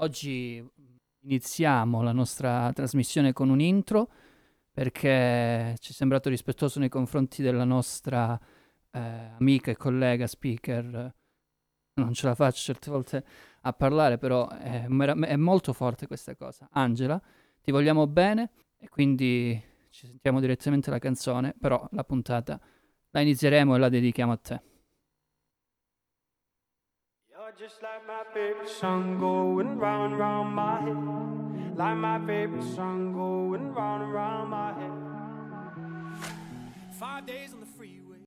Oggi iniziamo la nostra trasmissione con un intro perché ci è sembrato rispettoso nei confronti della nostra eh, amica e collega speaker. Non ce la faccio certe volte a parlare, però è, è molto forte questa cosa. Angela, ti vogliamo bene e quindi ci sentiamo direttamente la canzone, però la puntata la inizieremo e la dedichiamo a te. Just like my favorite song going round and round my head. Like my favorite song going round and round my head. Five days on the freeway.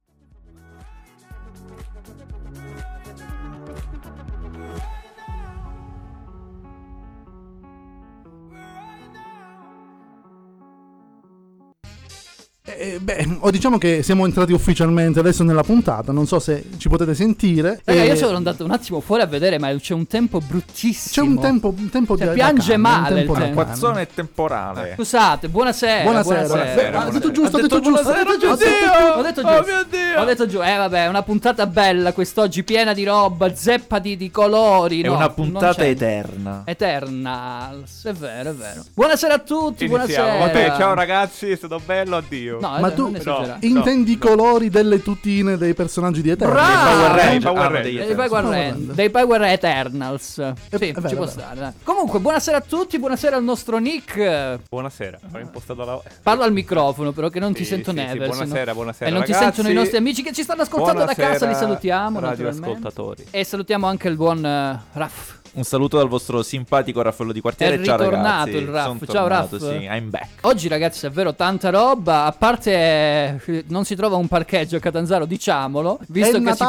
Eh, beh, o diciamo che siamo entrati ufficialmente adesso nella puntata, non so se ci potete sentire. Raga, eh, io sono andato un attimo fuori a vedere, ma c'è un tempo bruttissimo. C'è un tempo, un tempo cioè, di piange cane, male. Un tempo Acquazzone temporale. Scusate, buonasera. Buonasera. buonasera. buonasera. Ha detto giusto, ha detto giusto. Ho detto giusto. Ho detto giusto. Oh mio Dio. Ho detto giusto. Eh vabbè, è una puntata bella quest'oggi, piena di roba, zeppa di, di colori. È no, una puntata eterna. Eterna. È vero, è vero. Buonasera a tutti, Iniziamo. buonasera. Vabbè, ciao ragazzi, è stato bello, addio. No, ma tu no, intendi i no. colori delle tutine dei personaggi di Eternals? Bravo! Dei Power Rangers. Dei Power Rangers. Dei Power Eternals. Eh, sì, eh, ci può stare. Comunque, buonasera a tutti, buonasera al nostro Nick. Buonasera, ho impostato la... Parlo al microfono, però che non ti sento sì, Never. Sì, buonasera, buonasera. E non ragazzi. ti sentono i nostri amici che ci stanno ascoltando buonasera, da casa, li salutiamo. Radio ascoltatori. E salutiamo anche il buon uh, Raff. Un saluto dal vostro simpatico Raffaello di quartiere. È Ciao ritornato ragazzi. il Raff. Ciao Raff. Sì, I'm back. Oggi ragazzi è vero tanta roba. A parte eh, non si trova un parcheggio a Catanzaro, diciamolo. Visto che Natale, si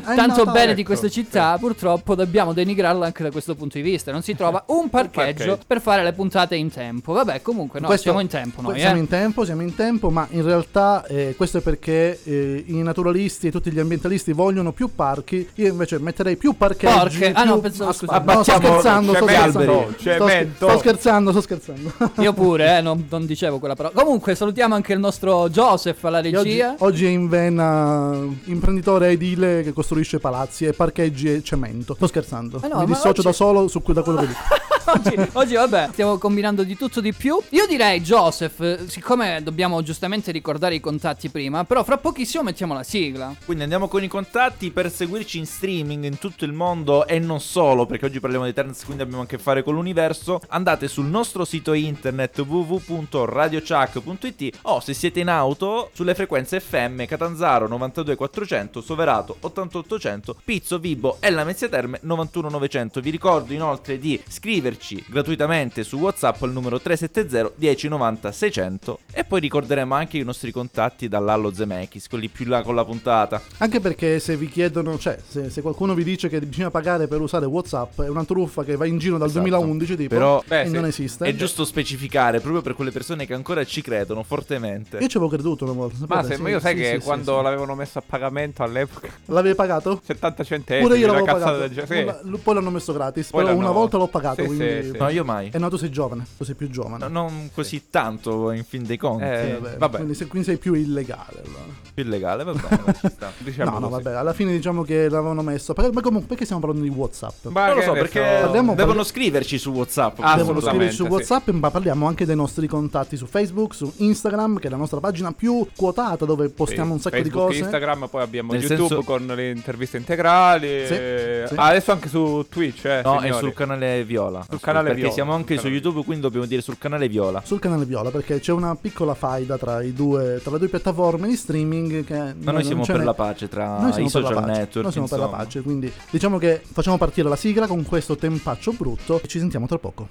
parla tanto Natale, bene ecco. di queste città, purtroppo dobbiamo denigrarla anche da questo punto di vista. Non si trova un parcheggio, parcheggio. per fare le puntate in tempo. Vabbè, comunque no, Questo- siamo in tempo noi, Siamo eh. in tempo, siamo in tempo, ma in realtà eh, questo è perché eh, i naturalisti e tutti gli ambientalisti vogliono più parchi. Io invece metterei più parcheggi. Porche. Ah, no, pensavo, Aspetta, no, sto Abbattiamo scherzando, sto cemento, scherzando. cemento. Sto, sto scherzando, sto scherzando. Io pure, eh, non, non dicevo quella parola. Comunque salutiamo anche il nostro Joseph alla E Oggi, regia. oggi è in vena imprenditore edile che costruisce palazzi e parcheggi e cemento. Sto scherzando. Eh no, Mi dissocio oggi- da solo su, da quello che dico. oggi, oggi, vabbè, stiamo combinando di tutto di più. Io direi, Joseph, siccome dobbiamo giustamente ricordare i contatti prima, però fra pochissimo mettiamo la sigla. Quindi andiamo con i contatti per seguirci in streaming in tutto il mondo e non solo, perché oggi parliamo di Eternals, quindi abbiamo a che fare con l'universo. Andate sul nostro sito internet www.radiochuck.it o se siete in auto sulle frequenze FM Catanzaro 92400, Soverato 88800, Pizzo, Vibo e la Mezzia Terme 91900. Vi ricordo inoltre di scriverci gratuitamente su WhatsApp al numero 370 1090 600 e poi ricorderemo anche i nostri contatti dall'Allo Zemeckis, quelli più là con la puntata. Anche perché se vi chiedono, cioè, se, se qualcuno vi dice che bisogna pagare per usare WhatsApp, è una truffa che va in giro dal Esatto. 2011, tipo, Però, e beh, non sì, esiste. È giusto specificare proprio per quelle persone che ancora ci credono fortemente. Io ci avevo creduto una volta. Ma se, Sì, io sai sì, che sì, quando sì, l'avevano messo a pagamento all'epoca. L'avevi pagato? 70 centesimi Pure io l'avevo pagato. del genere. Una- Poi l'hanno messo gratis. Poi però l'hanno- una volta l'ho pagato. Sì, quindi... sì, sì. No, io mai. Eh no, tu sei giovane. Tu sei più giovane. No, non così tanto in fin dei conti. Eh, vabbè. vabbè. Quindi, se- quindi sei più illegale. allora. Più illegale, va bene, ci sta. Diciamo no, no, vabbè. Alla fine diciamo che l'avevano messo. Ma comunque, perché stiamo parlando di WhatsApp? Ma Non lo che so ne perché Parliamo- devono scriverci su WhatsApp. Ah, Devono scriverci su WhatsApp, ma parliamo anche dei nostri contatti su Facebook, su Instagram, che è la nostra pagina più quotata dove postiamo Sì, un sacco Facebook, di cose. Instagram, poi abbiamo Nel YouTube senso- con le interviste integrali. Sì, sì. ah, adesso anche su Twitch, eh, No, è signori. sul canale Viola. Sul canale perché Viola, siamo anche su YouTube, quindi dobbiamo dire sul canale Viola. Sul canale Viola, perché c'è una piccola faida tra, i due, tra le due piattaforme di streaming. Che Ma non noi siamo per n'è- la pace tra Noi i social network. Noi siamo per la pace, quindi diciamo che facciamo partire la sigla con questo tempaccio brutto e ci sentiamo tra poco.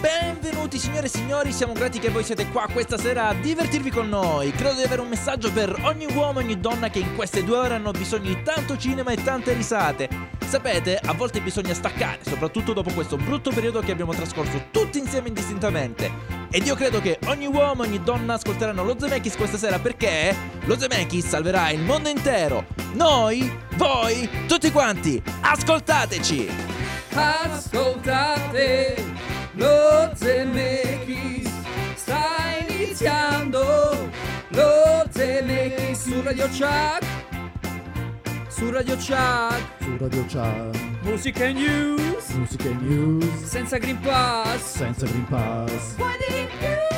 Benvenuti signore e signori, siamo grati che voi siete qua questa sera a divertirvi con noi. Credo di avere un messaggio per ogni uomo e ogni donna che in queste due ore hanno bisogno di tanto cinema e tante risate. Sapete, a volte bisogna staccare, soprattutto dopo questo brutto periodo che abbiamo trascorso tutti insieme indistintamente. Ed io credo che ogni uomo e ogni donna ascolteranno lo Zemeckis questa sera perché lo Zemeckis salverà il mondo intero. Noi, voi, tutti quanti, ascoltateci! Ascoltate lo Zemeckis sta iniziando lo Zemeckis su Radio Chuck su Radio Chuck Su Radio Chat, musica e news. Musica e news, senza Green Pass. Senza Green Pass. i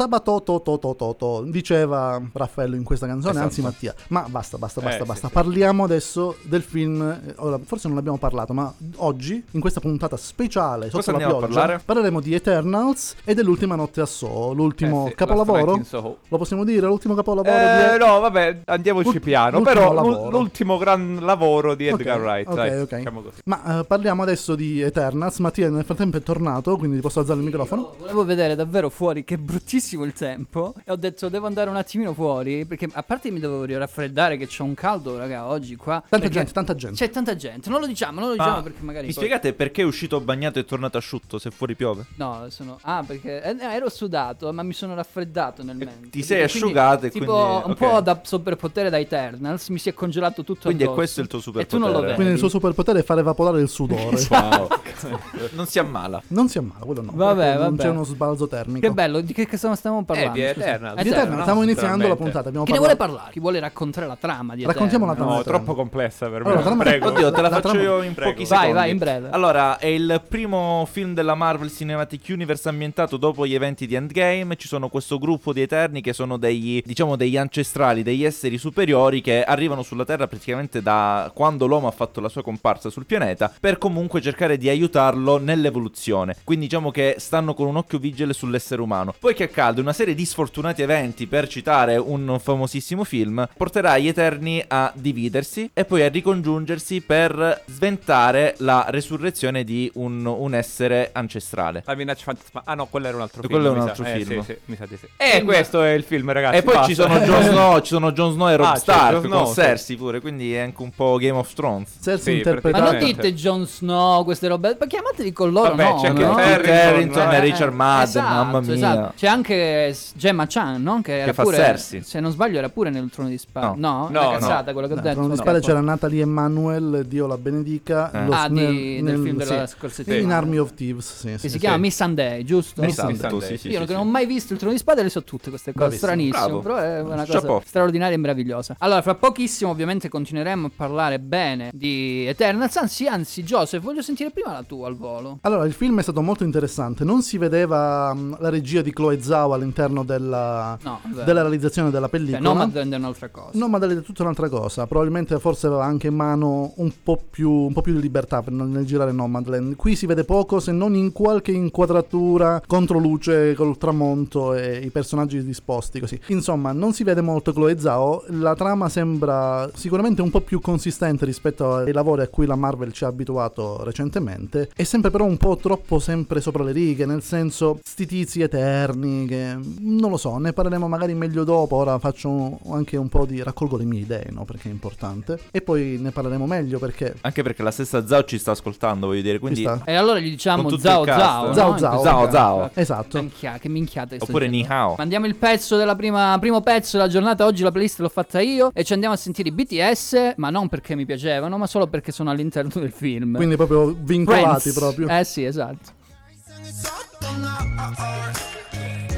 Sabato to to to to to, diceva Raffaello in questa canzone, Esatto. anzi Mattia. Ma basta, basta, basta, Eh, sì, basta. sì. Parliamo adesso del film. Ora, forse non abbiamo parlato, ma oggi, in questa puntata speciale sotto Cosa la pioggia, parleremo di Eternals e dell'ultima notte a Soho, l'ultimo Eh sì, capolavoro. Soho. Lo possiamo dire? L'ultimo capolavoro Eh, di no, vabbè, andiamoci L'ult- piano. l'ultimo Però lavoro. l'ul- l'ultimo gran lavoro di Edgar Wright. ok, dai, ok. diciamo così. Ma eh, parliamo adesso di Eternals. Mattia nel frattempo è tornato, quindi ti posso alzare il microfono. Volevo vedere davvero fuori che è bruttissimo il tempo e ho detto devo andare un attimino fuori perché a parte mi dovevo raffreddare che c'è un caldo raga oggi qua. Tanta gente, tanta gente. C'è tanta gente, non lo diciamo, non lo diciamo Ma perché magari Mi poi- spiegate perché è uscito bagnato e tornato asciutto se fuori piove? No, sono Ah, perché eh, ero sudato, ma mi sono raffreddato nel mentre. ti sei Quindi, asciugato e tipo quindi- un ok. po' da superpotere da Eternals, mi si è congelato tutto Quindi è addosso. questo il tuo E tu non lo superpotere. vedi. Quindi il suo superpotere è fare evaporare il sudore. Wow. non si ammala. Non si ammala, quello no. Vabbè, perché Non vabbè. c'è uno sbalzo termico. Che bello, di che, che stiamo stiamo parlando? di? Eternals. Di Eternals. Eternals, stiamo iniziando la puntata. Abbiamo Chi ne vuole parlare? Chi vuole raccontare la trama di Raccontiamo la trama. No, troppo complessa per me. Allora, trama- Prego. Oddio, te la, La faccio trama- io in Prego. pochi Vai, secondi. vai, in breve. Allora, è il primo film della Marvel Cinematic Universe ambientato dopo gli eventi di Endgame. Ci sono questo gruppo di Eterni che sono degli, diciamo, degli ancestrali, degli esseri superiori che arrivano sulla Terra praticamente da quando l'uomo ha fatto la sua comparsa sul pianeta per comunque cercare di aiutarlo nell'evoluzione. Quindi diciamo che stanno con un occhio vigile sull'essere umano. Poi che accade? Una serie di sfortunati eventi, per citare un famosissimo film, porterà gli Eterni a dividersi e poi a ricongiungersi per sventare la resurrezione di un, un essere ancestrale. La minaccia fantasma. Ah no, quello era un altro film. quello è un mi altro sa. Eh, film. sì, sì, mi sa di sì. E questo è il film, ragazzi. E poi ci sono Jon Snow, ci sono Jon Snow e Rob Ah, Stark Snow, con sì. Cersei pure, quindi è anche un po' Game of Thrones. Cersei Sì, interpreta Ma non dite Jon Snow, queste robe. Ma chiamateli con loro Vabbè, no, c'è anche no? Harrington, Harrington eh. e Richard Madden, Esatto, mamma mia. esatto. C'è anche s- Gemma Chan, no? Che, era fa pure, Cersei. Se non sbaglio era pure nel trono di spade. No, No. no, No, cazzata quello che ho Nel detto. Trono di no. Spade c'era Natalie Emanuel, Dio la benedica. Eh. lo- Ah, nel- di- del nel- film della sì. scorsa In settimana. Army of Thieves, sì, Che sì, si sì. chiama Miss Sunday, giusto? Miss Sunday. sì, sì, Io sì, che sì. non ho mai visto il trono di spade le so tutte queste cose. Bravissimo. Stranissimo, Bravo. però è una cosa Chapeau. straordinaria e meravigliosa. Allora, fra pochissimo ovviamente continueremo a parlare bene di Eternals. Anzi, anzi, Joseph, voglio sentire prima la tua al volo. Allora, il film è stato molto interessante. Non si vedeva mh, la regia di Chloe Zhao all'interno della, No, della realizzazione della Cioè, pellicola. Nomadland è un'altra cosa. No, ma è tutta un'altra cosa. Probabilmente forse aveva anche in mano un po' più, un po' più di libertà nel girare Nomadland. Qui si vede poco, se non in qualche inquadratura contro luce col tramonto e i personaggi disposti così. Insomma, non si vede molto Chloe Zhao. La trama sembra sicuramente un po' più consistente rispetto ai lavori a cui la Marvel ci ha abituato recentemente. È sempre però un po' troppo sempre sopra le righe, nel senso sti tizi eterni che non lo so, ne parleremo magari meglio dopo. Ora faccio anche un po' di raccolgo le mie idee, no? Perché è importante. E poi ne parleremo meglio perché Anche perché la stessa Zhao ci sta ascoltando, voglio dire, quindi... E allora gli diciamo Zao. Zao. Zao no? Zao. Zao. Zao. Esatto. Minchia, che minchiate Oppure dicendo. Ni Hao. Mandiamo il pezzo della prima primo pezzo della giornata. Oggi la playlist l'ho fatta io. E ci andiamo a sentire i BTS. Ma non perché mi piacevano, ma solo perché sono all'interno del film. Quindi proprio vincolati Friends. proprio. Eh sì, esatto.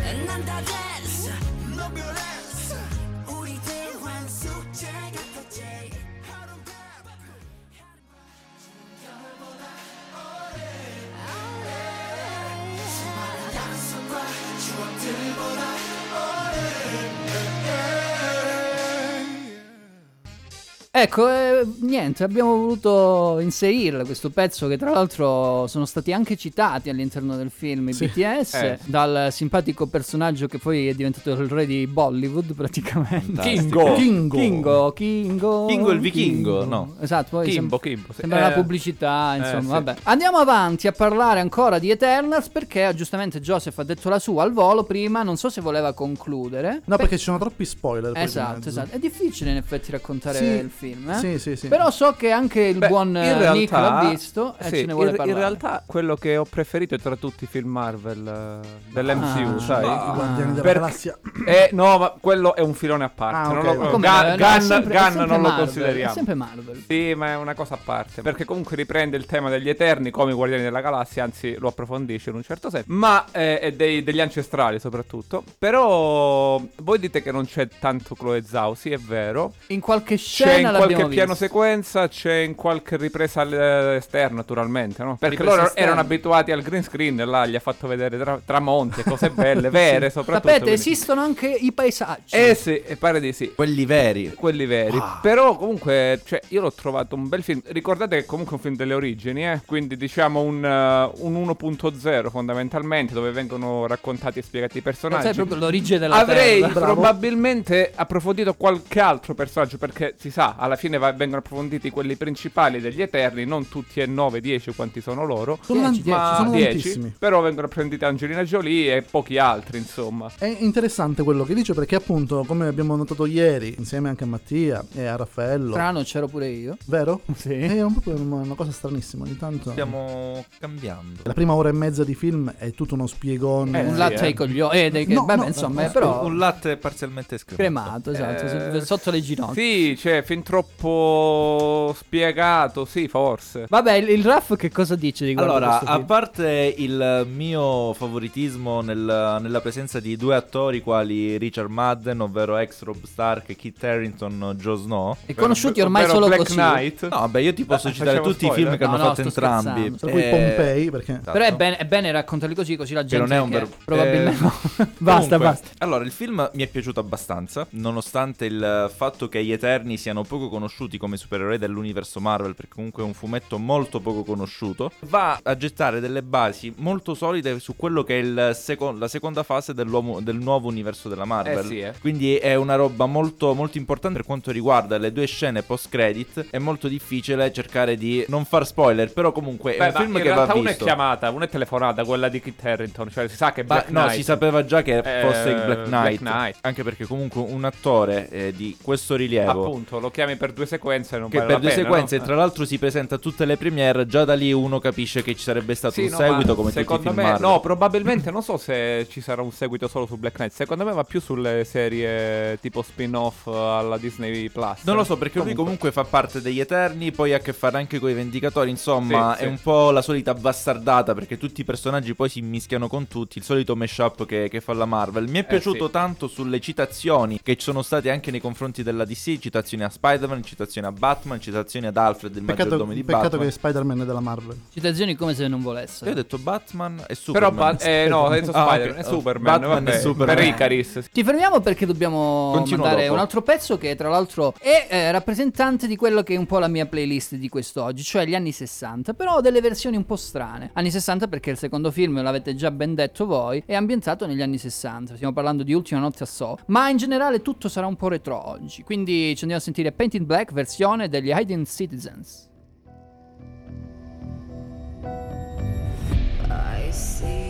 很难打。Ecco, eh, niente, abbiamo voluto inserirla questo pezzo che tra l'altro sono stati anche citati all'interno del film i Sì. BTS Eh. dal simpatico personaggio che poi è diventato il re di Bollywood praticamente. Fantastico. Kingo. Kingo, Kingo. Kingo il vichingo, no. Esatto, poi Kimbo, sem- Kimbo. sì. Sembra una Eh, pubblicità, insomma, sì. vabbè. Andiamo avanti a parlare ancora di Eternals perché giustamente Joseph ha detto la sua al volo prima, non so se voleva concludere. No, perché ci sono troppi spoiler. Esatto, esatto. È difficile in effetti raccontare Sì. il film, eh? Sì, sì, sì. Però so che anche il Beh, buon in eh, realtà- Nick l'ha visto e sì, ce ne vuole in, parlare. in realtà quello che ho preferito tra tutti i film Marvel eh, dell'MCU, Ah. sai? I Guardiani della Per- Galassia. Eh, no, ma quello è un filone a parte. Ah, non ok. lo- Come, Gun- eh, no, è Gun- sempre- è Gun non lo Marvel, consideriamo. È sempre Marvel. Sì, ma è una cosa a parte. Perché comunque riprende il tema degli Eterni come i Guardiani della Galassia, anzi lo approfondisce in un certo senso. Ma eh, e dei- degli ancestrali soprattutto. Però voi dite che non c'è tanto Chloe Zhao, sì è vero. In qualche C'è scena in qualche piano visto. sequenza, c'è in qualche ripresa all'esterno naturalmente, no? Perché Ripresa loro esterna. erano abituati al green screen e là gli ha fatto vedere tra- tramonti cose belle, vere soprattutto. Sapete, quindi- esistono anche i paesaggi. Eh sì, e pare di sì. Quelli veri. Quelli veri. Però comunque, cioè, io l'ho trovato un bel film. Ricordate che comunque è un film delle origini, eh? Quindi diciamo un, eh, un 1.0 fondamentalmente, dove vengono raccontati e spiegati i Sai personaggi. proprio l'origine della Avrei probabilmente approfondito qualche altro personaggio perché si sa, alla fine va- vengono approfonditi quelli principali degli Eterni, non tutti e 9, 10 quanti sono loro. Sono, Dieci, Ma sono 10, tantissimi. però vengono approfonditi Angelina Jolie e pochi altri, insomma. È interessante quello che dice perché appunto, come abbiamo notato ieri, insieme anche a Mattia e a Raffaello, Strano, c'ero pure io. vero? Sì. È un po' una una cosa stranissima ogni tanto. Stiamo cambiando. La prima ora e mezza di film è tutto uno spiegone. Eh, un sì, latte eh. ai coglioni. Eh, dei- No, vabbè, no, insomma, no, eh, però Un latte parzialmente scremato. cremato, esatto, Eh, sotto le ginocchia. Sì, cioè, fin troppo spiegato, sì, forse. Vabbè, il, il Raff che cosa dice Allora, questo a film? parte il mio favoritismo nel- nella presenza di due attori quali Richard Madden, ovvero ex Rob Stark e Kit Harington, Joe Snow. E conosciuti ormai solo Black così. Knight. No, vabbè, io ti posso Eh, citare tutti i spoiler? film che No, hanno no, fatto entrambi. scherzando. Tra cui Eh, Pompei, perché... esatto. Però è bene, è bene raccontarli così, così la gente. non è un che vero- Probabilmente. eh, basta, Comunque, basta. Allora, il film mi è piaciuto abbastanza, nonostante il fatto che gli Eterni siano poco conosciuti come supereroi dell'universo Marvel, perché comunque è un fumetto molto poco conosciuto. Va a gettare delle basi molto solide su quello che è il seco- la seconda fase dell'uomo- del nuovo universo della Marvel. Eh sì, eh. Quindi è una roba molto, molto importante per quanto riguarda le due scene post-credit. È molto difficile cercare di non far spoiler, però comunque è Beh, un ma film in che va realtà visto. una è chiamata, una è telefonata, quella di Kit Harington, cioè si sa che Ma Black no, Knight. si sapeva già che Eh, fosse il Black Knight, Black Knight. Anche perché comunque un attore eh, di questo rilievo Appunto, lo chiami per due sequenze non che vale per due pena, sequenze no? e tra l'altro si presenta a tutte le premiere, già da lì uno capisce che ci sarebbe stato Sì, un no, seguito come secondo me, Marvel. no, probabilmente non so se ci sarà un seguito solo su Black Knight. Secondo me va più sulle serie tipo spin-off alla Disney Plus. Non lo so perché lui comunque fa parte degli Eterni, poi ha a che fare anche con i Vendicatori, insomma Sì, è sì. un po' la solita bastardata perché tutti i personaggi poi si mischiano con tutti, il solito mashup che, che fa la Marvel. Mi è piaciuto Eh, sì. tanto sulle citazioni che ci sono state anche nei confronti della DC, citazioni a Spider-Man, citazioni a Batman, citazioni ad Alfred, il Peccato, maggiordomo di peccato Batman. che Spider-Man è della Marvel. Citazioni come se non Io ho volesse. detto Batman e Però Superman. ba- eh, no, senza Ah, Spider, ok. è Superman, Batman vabbè, e Superman. Per Icaris. Ti fermiamo perché dobbiamo Continuo mandare dopo. un altro pezzo che tra l'altro è eh, rappresentante di quello che è un po' la mia playlist di quest'oggi, cioè gli anni 60, però ho delle versioni un po' strane. Anni 60 perché il secondo film, l'avete già ben detto voi, è ambientato negli anni 60, stiamo parlando di Ultima Notte a So, ma in generale tutto sarà un po' retro oggi, quindi ci andiamo a sentire Paint in Black versione degli Hidden Citizens. I see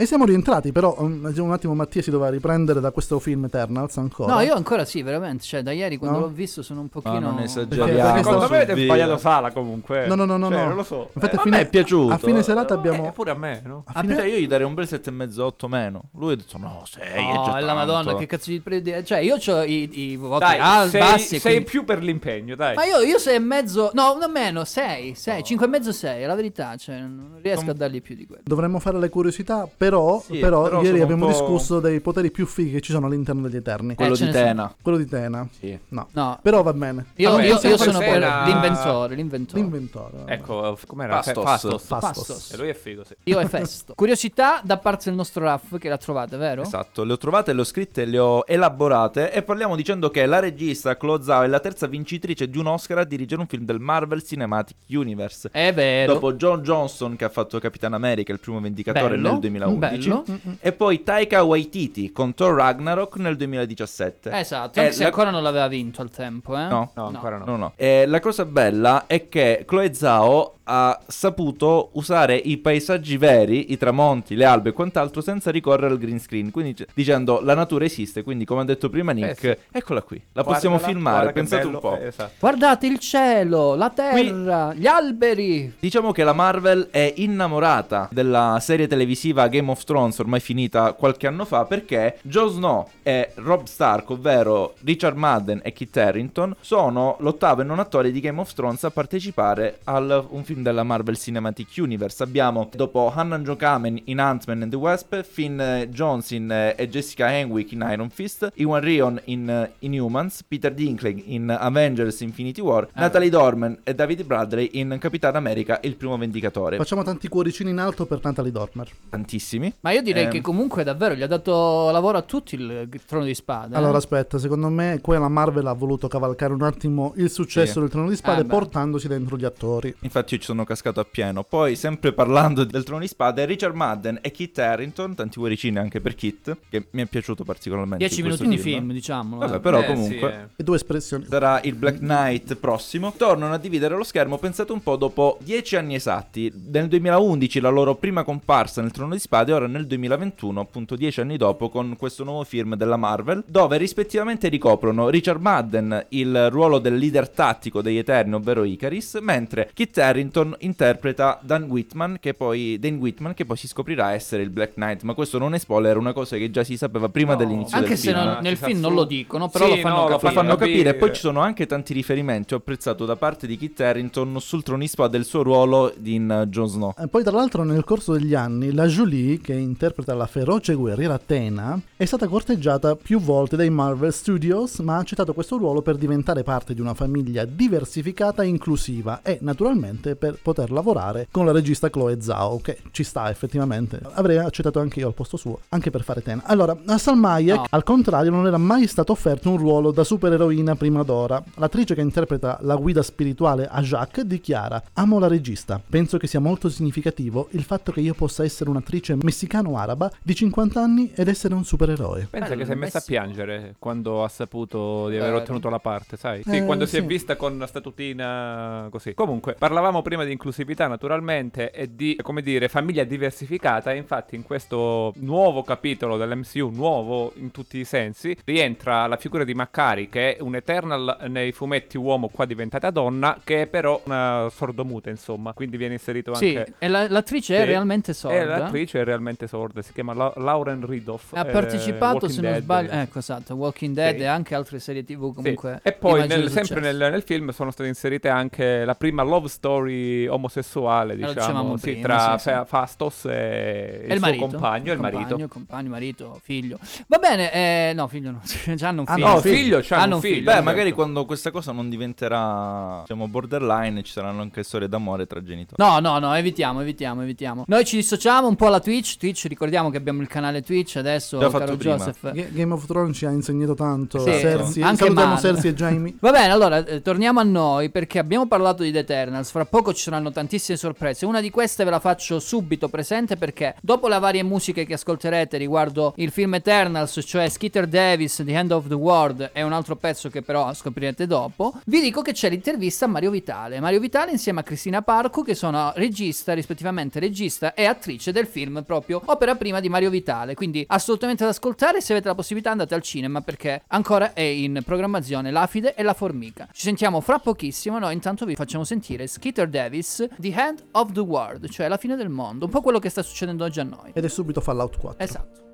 E siamo rientrati, però um, un attimo Mattia si doveva riprendere da questo film Eternals ancora. No, io ancora sì, veramente, cioè da ieri quando No? l'ho visto sono un pochino... non Perché- esageriamo. perché Secondo me avete sbagliato sala comunque. No, no, no, no, Cioè, no. non lo so. Infatti, Eh, a fine, me è piaciuto. A fine serata Eh, abbiamo... pure a me, no? a fine- io gli darei un bel 7,5 8 meno. Lui ha detto no, 6 è Oh, già la madonna, che cazzo di predi- Cioè, io ho i, i voti Dai, al- sei, bassi. e sei quindi- più per l'impegno, dai. Ma io, io sei e mezzo. No, non meno, sei. sei cinque e mezzo, sei. È la verità, cioè, non riesco a dargli più di quello. Dovremmo fare le curiosità, però Però, Sì, però, però ieri abbiamo discusso dei poteri più fighi che ci sono all'interno degli Eterni. Quello Eh, di. Tena. Quello di Tena. Sì. No. No. Però va bene. Io, Vabbè, io- io sono era- l'inventore, l'inventore. L'inventore. Ecco, com'era? Fastos. Fastos. Fastos. Fastos. E lui è figo, sì. Io e Festo. Curiosità da parte del nostro Raff che la trovate, vero? Esatto, le ho trovate, le ho scritte, le ho elaborate e parliamo dicendo che la regista Chloe Zhao è la terza vincitrice di un Oscar a dirigere un film del Marvel Cinematic Universe. È vero. Dopo John Johnson che ha fatto Capitan America, il primo vendicatore Bello, nel 2011 bello. e poi Taika Waititi con Thor Ragnarok nel 2017. Esatto, Eh, anche se la- ancora non l'aveva vinto al tempo, eh? No. No, ancora no. No, no. Eh, la cosa bella è che Chloe Zhao ha saputo usare i paesaggi veri, i tramonti, le albe e quant'altro senza ricorrere al green screen. Quindi c- dicendo la natura esiste, quindi come ha detto prima Nick, Eh sì. eccola qui. La possiamo Guardala, filmare, guarda che pensate bello, un po'. eh, esatto. Guardate il cielo, la terra, gli alberi. Diciamo che la Marvel è innamorata della serie televisiva Game of Thrones ormai finita qualche anno fa perché Jon Snow e Rob Stark, ovvero Richard Madden e Kit Harington, sono l'ottavo e non attore di Game of Thrones a partecipare a un film della Marvel Cinematic Universe. Abbiamo dopo Hannah Jo Kamen in Ant-Man and the Wasp, Finn Jones in, eh, e Jessica Henwick in Iron Fist, Iwan Rion in eh, Inhumans, Peter Dinklage in Avengers Infinity War, Natalie Dorman e David Bradley in Capitan America, il primo vendicatore. Facciamo tanti cuoricini in alto per Natalie Dormer. Tantissimi. Ma io direi Ehm. che comunque davvero gli ha dato lavoro a tutti il trono di spade. eh? Allora, aspetta, secondo me qua la Marvel ha voluto cavalcare un attimo il successo Sì. del Trono di Spade Eh, beh. portandosi dentro gli attori. Infatti io ci sono cascato appieno. Poi, sempre parlando del Trono di Spade, Richard Madden e Kit Harington, tanti cuoricini anche per Kit, che mi è piaciuto particolarmente. 10 in questo minuti di film, diciamo. Vabbè, però Eh, comunque... sì, eh. E due espressioni. Sarà il Black Knight prossimo. Tornano a dividere lo schermo, pensate un po', dopo 10 anni esatti. Nel 2011 la loro prima comparsa nel Trono di Spade, ora nel 2021, appunto 10 anni dopo, con questo nuovo film della Marvel, dove rispettivamente ricoprono Richard Madden il ruolo del leader tattico degli Eterni, ovvero Icaris, mentre Kit Harington interpreta Dan Whitman, che poi, Dan Whitman, che poi si scoprirà essere il Black Knight. Ma questo non è spoiler, è una cosa che già si sapeva prima No. dell'inizio Anche del se film. non- nel Si sa film non lo dicono, però Sì, lo fanno no, capire. lo fanno capire. capire. Poi ci sono anche tanti riferimenti. Ho apprezzato da parte di Kit Harington sul tronispa del suo ruolo in uh, Jon Snow. E poi, tra l'altro, nel corso degli anni, la Julie, che interpreta la feroce guerriera Tena, è stata corteggiata più volte dai Marvel Studios, ma ha accettato questo ruolo per diventare parte di una famiglia diversificata e inclusiva e, naturalmente, per poter lavorare con la regista Chloe Zhao, che ci sta effettivamente. Avrei accettato anche io al posto suo, anche per fare Tena. Allora, a Salma Hayek, No. al contrario, non era mai stato offerto un ruolo da supereroina prima d'ora. L'attrice che interpreta la guida spirituale a Jacques dichiara: Amo la regista. Penso che sia molto significativo il fatto che io possa essere un'attrice messicano-araba di 50 anni ed essere un supereroe. Pensa che si è messa a piangere quando ha saputo di aver Vero. ottenuto la parte, sai? Sì, Eh, quando si è sì. vista con la statutina così. Comunque, parlavamo prima di inclusività naturalmente e di, come dire, famiglia diversificata. Infatti, in questo nuovo capitolo dell'MCU, nuovo in tutti i sensi, rientra la figura di Maccari, che è un Eternal nei fumetti uomo, qua diventata donna, che è però una sordomuta, insomma. Quindi viene inserito Sì, anche. e la- l'attrice è Sì. realmente E sorda. l'attrice è realmente sorda, si chiama La- Lauren Ridloff. Ha eh, partecipato, Walking se non Dead. sbaglio, ecco esatto, Walking Dead Sì. e anche altre serie tv Sì. comunque. E poi nel- sempre nel, nel film sono state inserite anche la prima love story omosessuale, diciamo, sì, prima, tra sì, sì. Fa- Fastos e, E il, il suo marito, compagno, il marito. compagno, compagno, marito, figlio. Va bene, eh, no, figlio no, già hanno un Ah, figlio. no, No, figlio, c'ha Hanno un un figlio. figlio. Beh, certo. magari quando questa cosa non diventerà, diciamo, borderline, ci saranno anche storie d'amore tra genitori. No, no, no, evitiamo, evitiamo, evitiamo. Noi ci dissociamo un po' alla Twitch. Twitch, ricordiamo che abbiamo il canale Twitch adesso, Già caro fatto prima. Joseph. G- Game of Thrones ci ha insegnato tanto. Sì, Cersei, anche salutiamo male. Cersei e Jamie. Va bene, allora eh, torniamo a noi perché abbiamo parlato di The Eternals. Fra poco ci saranno tantissime sorprese. Una di queste ve la faccio subito presente perché dopo le varie musiche che ascolterete riguardo il film Eternals, cioè Skitter Davis, The End of the World e un altro pezzo che però scoprirete dopo, vi dico che c'è l'intervista a Mario Vitale. Mario Vitale insieme a Cristina Parco che sono regista, rispettivamente regista e attrice del film proprio opera prima di Mario Vitale. Quindi assolutamente da ascoltare se avete la possibilità andate al cinema perché ancora è in programmazione L'Afide e la Formica. Ci sentiamo fra pochissimo, noi intanto vi facciamo sentire Skitter Davis, The End of the World, cioè la fine del mondo, un po' quello che sta succedendo oggi a noi. Ed è subito Fallout 4. Esatto.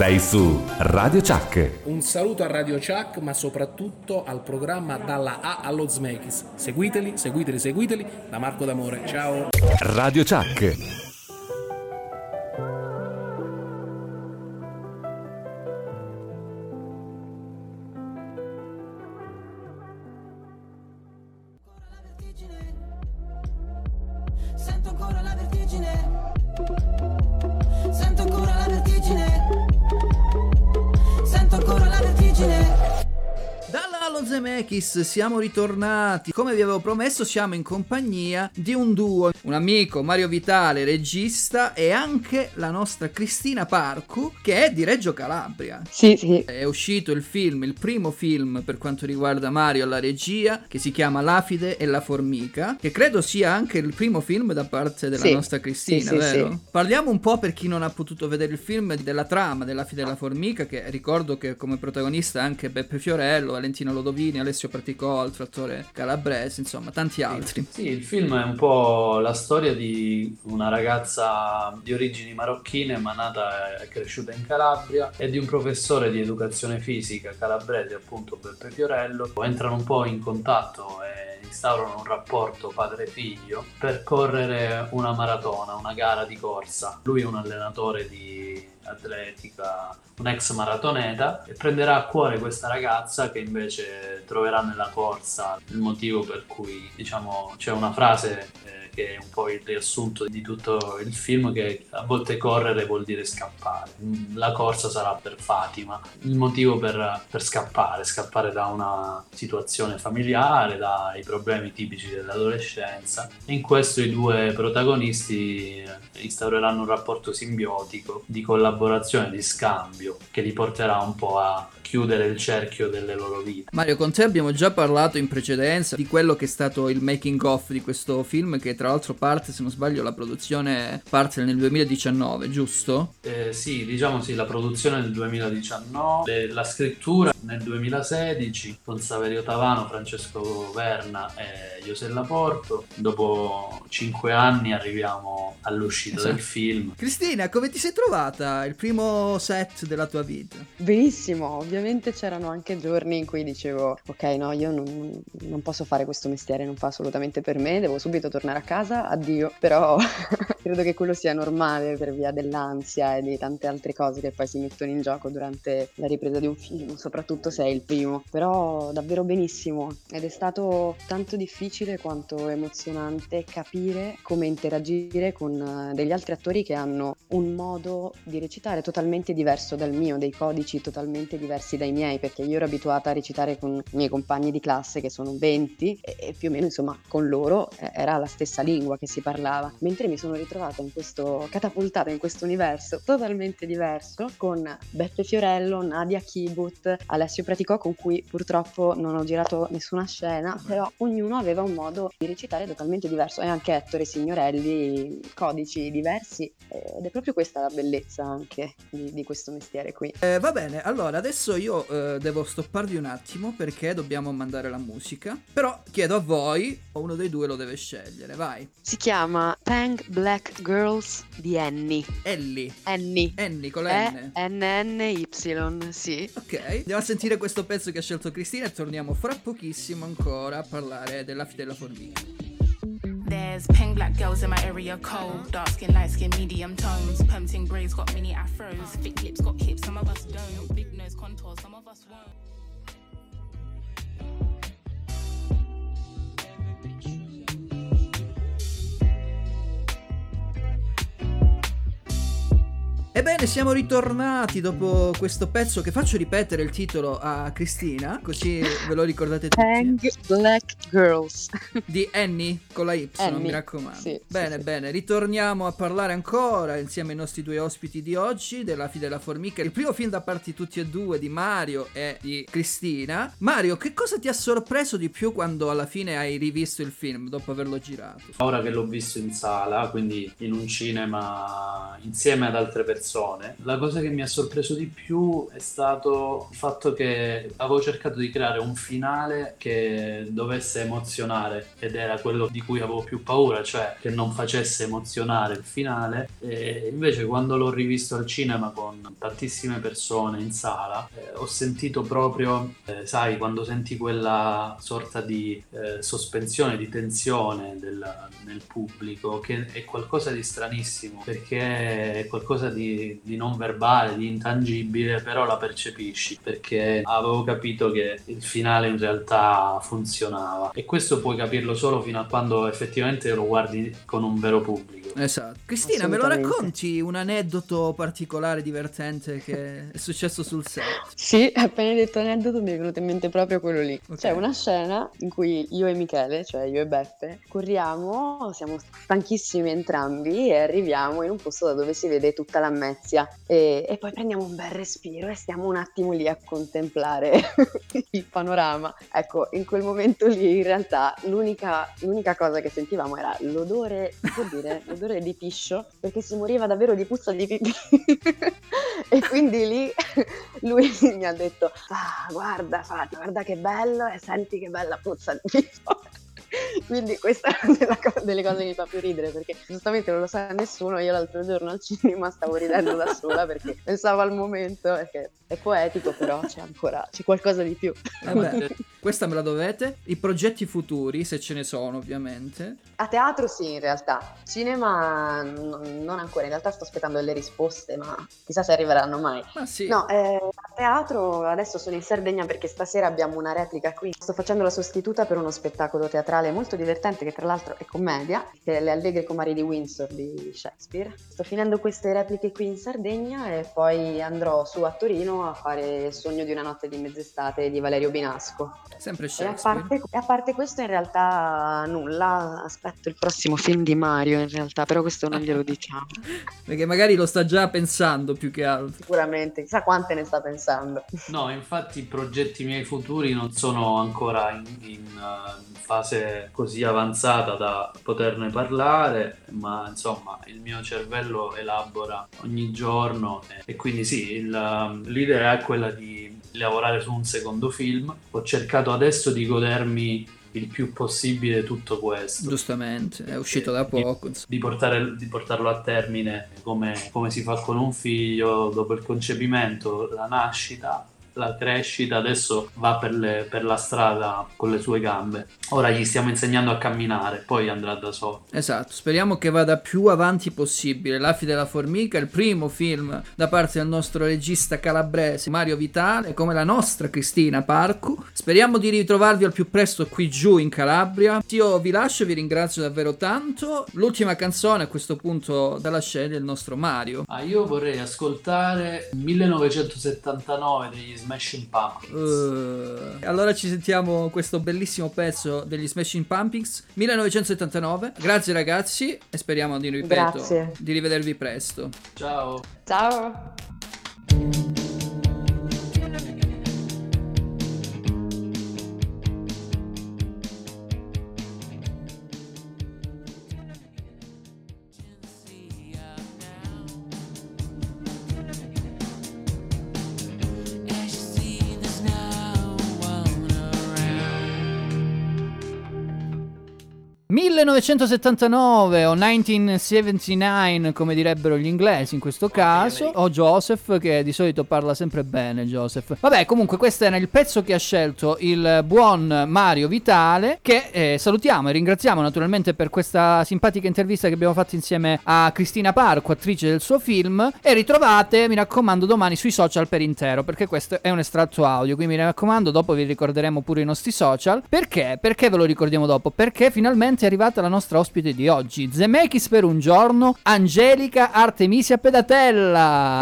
Sei su Radio Chuck. Un saluto a Radio Chuck, ma soprattutto al programma Dalla A allo Smekis. Seguiteli, seguiteli, seguiteli. Da Marco D'Amore. Ciao. Radio Chuck. Zemeckis siamo ritornati. Come vi avevo promesso, siamo in compagnia di un duo, un amico Mario Vitale, regista, e anche la nostra Cristina Parcu, che è di Reggio Calabria. Sì, sì. È uscito il film, il primo film per quanto riguarda Mario alla regia, che si chiama L'Afide e la Formica, che credo sia anche il primo film da parte della Sì. nostra Cristina, Sì, vero? sì. Parliamo un po' per chi non ha potuto vedere il film della trama dell'Afide e la Formica, che ricordo che come protagonista anche Beppe Fiorello, Valentina Lodovini, Alessio Praticò, altro attore calabrese, insomma, tanti altri. Sì, il film è un po' la storia di una ragazza di origini marocchine ma nata e cresciuta in Calabria e di un professore di educazione fisica calabrese, appunto Beppe Fiorello. Entrano un po' in contatto e instaurano un rapporto padre-figlio per correre una maratona, una gara di corsa. Lui è un allenatore di atletica, un ex maratoneta e prenderà a cuore questa ragazza che invece troverà nella corsa il motivo per cui diciamo c'è una frase eh, che è un po' il riassunto di tutto il film che a volte correre vuol dire scappare. La corsa sarà per Fatima. Il motivo per, per scappare scappare da una situazione familiare dai problemi tipici dell'adolescenza. In questo i due protagonisti instaureranno un rapporto simbiotico di collaborazione, di scambio che li porterà un po' a chiudere il cerchio delle loro vite. Mario, con te abbiamo già parlato in precedenza di quello che è stato il making of di questo film, che tra l'altro parte, se non sbaglio, la produzione parte nel 2019, giusto? Eh, sì, diciamo sì, la produzione nel 2019, le- la scrittura nel 2016 con Saverio Tavano, Francesco Verna e Josella Porto. Dopo cinque anni arriviamo all'uscita Esatto. del film. Cristina, come ti sei trovata il primo set della tua vita? Benissimo, ovviamente c'erano anche giorni in cui dicevo, ok, no, io non, non posso fare questo mestiere, non fa assolutamente per me, devo subito tornare a casa, addio, però credo che quello sia normale per via dell'ansia e di tante altre cose che poi si mettono in gioco durante la ripresa di un film, soprattutto se è il primo, però davvero benissimo ed è stato tanto difficile quanto emozionante capire come interagire con eh, degli altri attori che hanno un modo di recitare totalmente diverso dal mio, dei codici totalmente diversi dai miei, perché io ero abituata a recitare con i miei compagni di classe che sono 20 e, e più o meno insomma con loro eh, era la stessa lingua che si parlava, mentre mi sono ritrovata in questo catapultata in questo universo totalmente diverso con Beppe Fiorello, Nadia Kibut, Alessio Praticò con cui purtroppo non ho girato nessuna scena, però ognuno aveva un modo di recitare totalmente diverso e anche Ettore Signorelli, codici diversi ed è proprio questa la bellezza anche di, di questo mestiere qui. Eh, va bene, allora adesso io eh, devo stopparvi un attimo perché dobbiamo mandare la musica. Però chiedo a voi, uno dei due lo deve scegliere, vai. Si chiama Tang Black Girls di Annie. Ellie. Annie. Annie con la N. E-N-N-Y, sì. Ok, andiamo a sentire questo pezzo che ha scelto Cristina e torniamo fra pochissimo ancora a parlare della fide della formica. There's peng black girls in my area cold. Dark skin, light skin, medium tones. Permting braids got mini afros. Thick lips got hips, some of us don't. Big nose contours, some of us won't. Ebbene, siamo ritornati dopo questo pezzo che faccio ripetere il titolo a Cristina, così ve lo ricordate tutti. Tang Black Girls. Di Annie con la Y, Annie, mi raccomando. sì, bene, sì. bene, ritorniamo a parlare ancora insieme ai nostri due ospiti di oggi della Fide della Formica. Il primo film da parte di tutti e due di Mario e di Cristina. Mario, che cosa ti ha sorpreso di più quando alla fine hai rivisto il film dopo averlo girato? Ora che l'ho visto in sala, quindi in un cinema insieme ad altre persone, la cosa che mi ha sorpreso di più è stato il fatto che avevo cercato di creare un finale che dovesse emozionare ed era quello di cui avevo più paura, cioè che non facesse emozionare il finale. E invece quando l'ho rivisto al cinema con tantissime persone in sala, eh, ho sentito proprio, eh, sai, quando senti quella sorta di eh, sospensione, di tensione del- nel pubblico, che è qualcosa di stranissimo, perché è qualcosa di, di non verbale, di intangibile, però la percepisci, perché avevo capito che il finale in realtà funzionava. E questo puoi capirlo solo fino a quando effettivamente lo guardi con un vero pubblico. Esatto. Cristina, me lo racconti un aneddoto particolare, divertente che è successo sul set? Sì, appena detto aneddoto mi è venuto in mente proprio quello lì. C'è una scena in cui io e Michele, cioè io e Beppe, corriamo, siamo stanchissimi entrambi e arriviamo in un posto da dove si vede tutta l'Ammezia e, e poi prendiamo un bel respiro e stiamo un attimo lì a contemplare il panorama. Ecco, in quel momento lì in realtà l'unica, l'unica cosa che sentivamo era l'odore, può dire, l'odore di piscio, perché si moriva davvero di puzza di pipì. e quindi lì lui mi ha detto, ah, guarda Fabio, guarda che bello e senti che bella puzza di pippo. Quindi questa è una delle cose che mi fa più ridere perché giustamente non lo sa nessuno, io l'altro giorno al cinema stavo ridendo da sola perché pensavo al momento, perché è poetico però c'è ancora, c'è qualcosa di più. Vabbè, questa me la dovete. I progetti futuri, se ce ne sono, ovviamente. A teatro sì, in realtà. Cinema n- non ancora, in realtà sto aspettando le risposte, ma chissà se arriveranno mai. Ma sì. No, eh, a teatro adesso sono in Sardegna perché stasera abbiamo una replica qui. Sto facendo la sostituta per uno spettacolo teatrale molto divertente che tra l'altro è commedia, che è Le Allegre Comari di Windsor di Shakespeare. Sto finendo queste repliche qui in Sardegna e poi andrò su a Torino a fare Il sogno di una notte di mezz'estate di Valerio Binasco. Sempre E a, Shakespeare. parte, e a parte questo in realtà nulla, aspetto il prossimo film di Mario in realtà, però questo non glielo diciamo. Perché magari lo sta già pensando più che altro. Sicuramente, chissà quante ne sta pensando. No, infatti i progetti miei futuri non sono ancora in, in, eh, fase così avanzata da poterne parlare, ma insomma il mio cervello elabora ogni giorno e, e quindi sì, il, um, l'idea è quella di lavorare su un secondo film. Ho cercato adesso di godermi il più possibile tutto questo. Giustamente, è uscito da poco. insomma. Di, portare- di portarlo a termine come, come si fa con un figlio dopo il concepimento, la nascita, la crescita, adesso va per, le- per la strada con le sue gambe. Ora gli stiamo insegnando a camminare, poi andrà da solo. Esatto, speriamo che vada più avanti possibile. L'Afi della Formica, il primo film da parte del nostro regista calabrese Mario Vitale, come la nostra Cristina Parcu. Speriamo di ritrovarvi al più presto qui giù in Calabria. Io vi lascio, vi ringrazio davvero tanto. L'ultima canzone a questo punto dalla scena è il nostro Mario. Ah, io vorrei ascoltare 1979 degli Smashing Pumpkins. Eh, allora ci sentiamo questo bellissimo pezzo degli Smashing Pumpkins 1979. Grazie ragazzi e speriamo di, ripeto, Grazie. di rivedervi presto. Ciao. Ciao. 1979 o 1979 come direbbero gli inglesi in questo caso o Joseph che di solito parla sempre bene Joseph vabbè comunque questo era il pezzo che ha scelto il buon Mario Vitale che eh, salutiamo e ringraziamo naturalmente per questa simpatica intervista che abbiamo fatto insieme a Cristina Parco attrice del suo film e ritrovate mi raccomando domani sui social per intero perché questo è un estratto audio quindi mi raccomando dopo vi ricorderemo pure i nostri social perché? Perché ve lo ricordiamo dopo? Perché finalmente è arrivata la nostra ospite di oggi Zemeckis per un giorno Angelica Artemisia Pedatella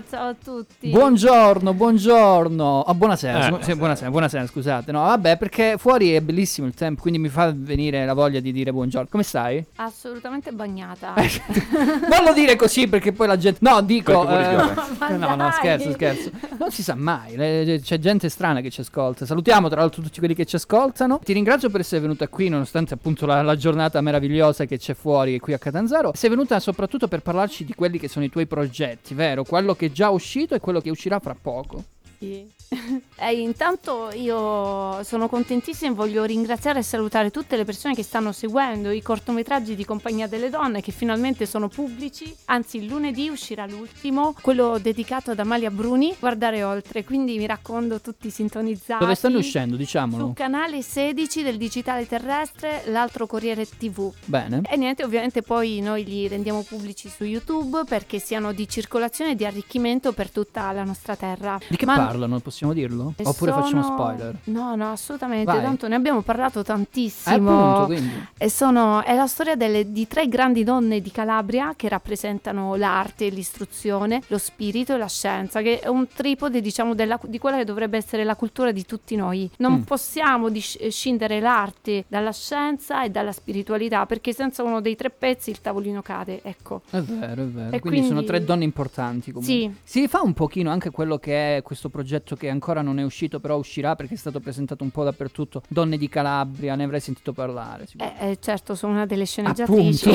Ciao, ciao a tutti. Buongiorno, buongiorno. Oh, buonasera, Eh, scu- sì, buonasera, buonasera, scusate. No, vabbè, perché fuori è bellissimo il tempo, quindi mi fa venire la voglia di dire buongiorno. Come stai? Assolutamente bagnata. non lo dire così perché poi la gente. No, dico. Eh, no, no, scherzo, scherzo. Non si sa mai. C'è gente strana che ci ascolta. Salutiamo tra l'altro tutti quelli che ci ascoltano. Ti ringrazio per essere venuta qui, nonostante appunto la, la giornata meravigliosa che c'è fuori qui a Catanzaro. Sei venuta soprattutto per parlarci di quelli che sono i tuoi progetti, vero? Quello che è già uscito e quello che uscirà fra poco. Sì. E intanto io sono contentissima e voglio ringraziare e salutare tutte le persone che stanno seguendo i cortometraggi di Compagnia delle Donne che finalmente sono pubblici. Anzi, il lunedì uscirà l'ultimo, quello dedicato ad Amalia Bruni, Guardare Oltre. Quindi mi raccomando tutti sintonizzati. Dove stanno uscendo, diciamolo. Sul canale 16 del Digitale Terrestre, l'altro Corriere TV. Bene. E niente, ovviamente poi noi li rendiamo pubblici su YouTube perché siano di circolazione e di arricchimento per tutta la nostra terra. Di che Ma- parlano? Possiamo dirlo? e Oppure facciamo sono- spoiler? No, no, assolutamente. Vai. Tanto ne abbiamo parlato Eh, tantissimo. appunto, quindi. E sono, è la storia delle- di tre grandi donne di Calabria che rappresentano l'arte, l'istruzione, lo spirito e la scienza, che è un tripode, diciamo, della- di quella che dovrebbe essere la cultura di tutti noi. Non Mm. possiamo dis- scindere l'arte dalla scienza e dalla spiritualità, perché senza uno dei tre pezzi il tavolino cade. Ecco. È vero, è vero. E quindi, sono quindi- tre donne importanti comunque. Sì. Si fa un pochino anche quello che è questo progetto che ancora non è uscito, però uscirà perché è stato presentato un po' dappertutto. Donne di Calabria, ne avrei sentito parlare. Eh, eh, certo, sono una delle sceneggiatrici.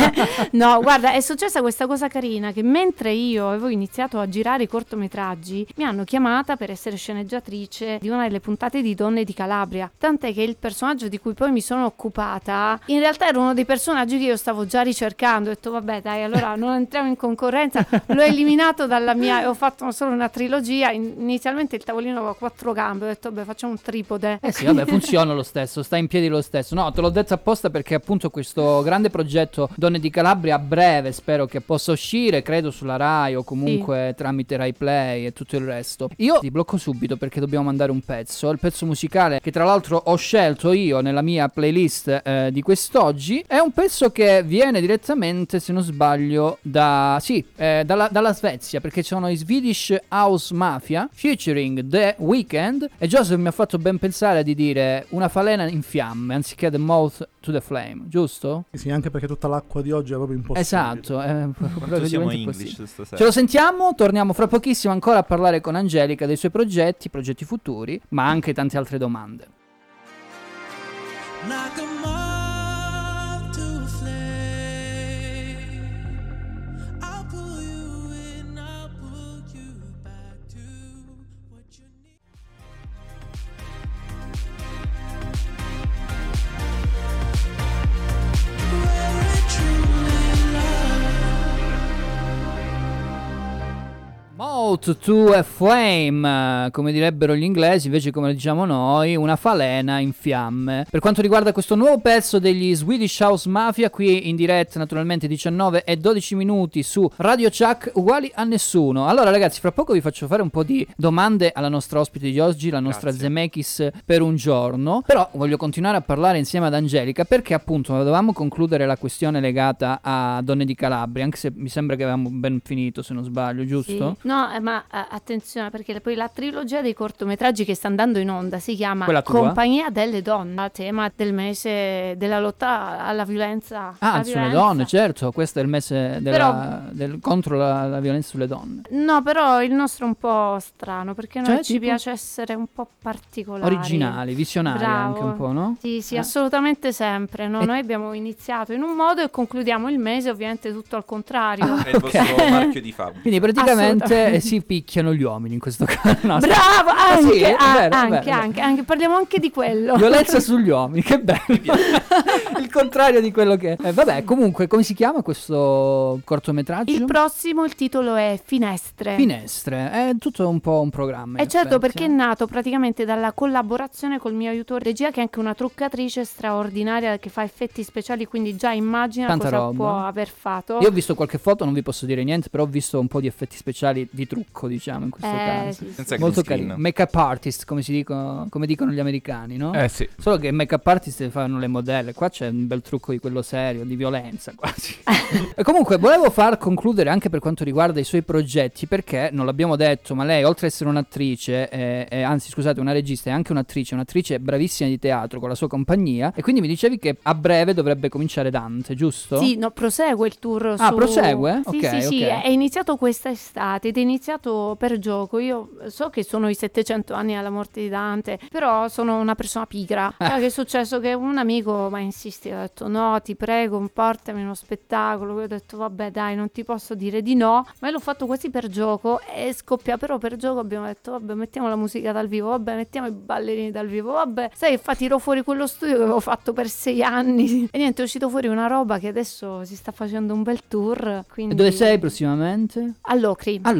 no, guarda, è successa questa cosa carina che mentre io avevo iniziato a girare i cortometraggi, mi hanno chiamata per essere sceneggiatrice di una delle puntate di Donne di Calabria. Tant'è che il personaggio di cui poi mi sono occupata, in realtà era uno dei personaggi che io stavo già ricercando. Ho detto, vabbè, dai, allora non entriamo in concorrenza. L'ho eliminato dalla mia, ho fatto solo una trilogia. In- inizialmente il tavolino aveva quattro gambe, ho detto, vabbè, facciamo un tripode. Eh sì, vabbè, funziona lo stesso, sta in piedi lo stesso. No, te l'ho detto apposta perché appunto questo grande progetto Donne di Calabria a breve spero che possa uscire, credo sulla Rai o comunque tramite Rai Play e tutto il resto. Io ti blocco subito perché dobbiamo mandare un pezzo, il pezzo musicale che tra l'altro ho scelto io nella mia playlist eh, di quest'oggi. È un pezzo che viene direttamente, se non sbaglio, da sì, eh, dalla, dalla Svezia perché ci sono i Swedish House Mafia featuring The Weeknd e Joseph mi ha fatto ben pensare di dire una falena in fiamme anziché The Mouth to the Flame, giusto? Sì, sì, anche perché tutta l'acqua di oggi è proprio impossibile. Esatto, eh, Quanto siamo English così. stasera. Ce lo sentiamo, torniamo fra pochissimo ancora a parlare con Angelica dei suoi progetti, progetti futuri, ma anche tante altre domande. Like Mouth to a flame, come direbbero gli inglesi, invece come diciamo noi, una falena in fiamme. Per quanto riguarda questo nuovo pezzo degli Swedish House Mafia, qui in diretta naturalmente 19 e 12 minuti su Radio Chuck, uguali a nessuno. Allora ragazzi, fra poco vi faccio fare un po' di domande alla nostra ospite di oggi, la nostra Zemeckis per un giorno, però voglio continuare a parlare insieme ad Angelica perché appunto dovevamo concludere la questione legata a Donne di Calabria, anche se mi sembra che avevamo ben finito se non sbaglio, giusto? Sì. No, eh, ma eh, attenzione perché poi la trilogia dei cortometraggi che sta andando in onda si chiama? Compagnia delle donne, a tema del mese della lotta alla violenza. Ah, alla sulle violenza. donne, certo, questo è il mese della- del- contro la, la violenza sulle donne. No, però il nostro è un po' strano perché noi Cioè, ci tipo? piace essere un po' particolari. Originali, visionari Bravo. anche un po', no? Sì, sì, Eh. assolutamente sempre. no? E- Noi abbiamo iniziato in un modo e concludiamo il mese ovviamente tutto al contrario. È il vostro marchio di fabbrica. Quindi praticamente Assolutamente. eh, si picchiano gli uomini in questo caso. No, Bravo, Ah, anche, sì, è ah, vero, è anche, vero, è vero. anche, anche, parliamo anche di quello. Violenza sugli uomini, che bello. il contrario di quello che... Eh, vabbè, comunque, come si chiama questo cortometraggio? Il prossimo, il titolo è Finestre. Finestre, è tutto un po' un programma. E in certo effetti, perché è eh. nato praticamente dalla collaborazione col mio aiutore regia che è anche una truccatrice straordinaria che fa effetti speciali quindi già immagina Tanta cosa roba. può aver fatto. Io ho visto qualche foto, non vi posso dire niente, però ho visto un po' di effetti speciali di trucco, diciamo, in questo Eh, caso. sì, sì. Molto carino. screen. Make-up artist, come, si dicono, come dicono gli americani, no? Eh sì. Solo che make-up artist fanno le modelle, qua c'è un bel trucco di quello serio, di violenza quasi. e comunque volevo far concludere anche per quanto riguarda i suoi progetti, perché non l'abbiamo detto, ma lei oltre ad essere un'attrice, eh, eh, anzi scusate, una regista, è anche un'attrice, un'attrice bravissima di teatro con la sua compagnia, e quindi mi dicevi che a breve dovrebbe cominciare Dante, giusto? Sì, no, prosegue il tour Ah, su... prosegue? Sì, Ok, sì, sì, ok. è iniziato questa estate ed è iniziato per gioco. Io so che sono i 700 anni alla morte di Dante, però sono una persona pigra. Ah. Sai che è successo? Che un amico mi ha insistito. Ho detto no, ti prego, portami uno spettacolo. Poi ho detto vabbè dai, non ti posso dire di no, ma l'ho fatto quasi per gioco e scoppia però per gioco abbiamo detto vabbè mettiamo la musica dal vivo, vabbè mettiamo i ballerini dal vivo, vabbè sai fa tiro fuori quello studio che avevo fatto per sei anni e niente è uscito fuori una roba che adesso si sta facendo un bel tour. Quindi... E dove sei prossimamente? All'Ocri. All'Ocri.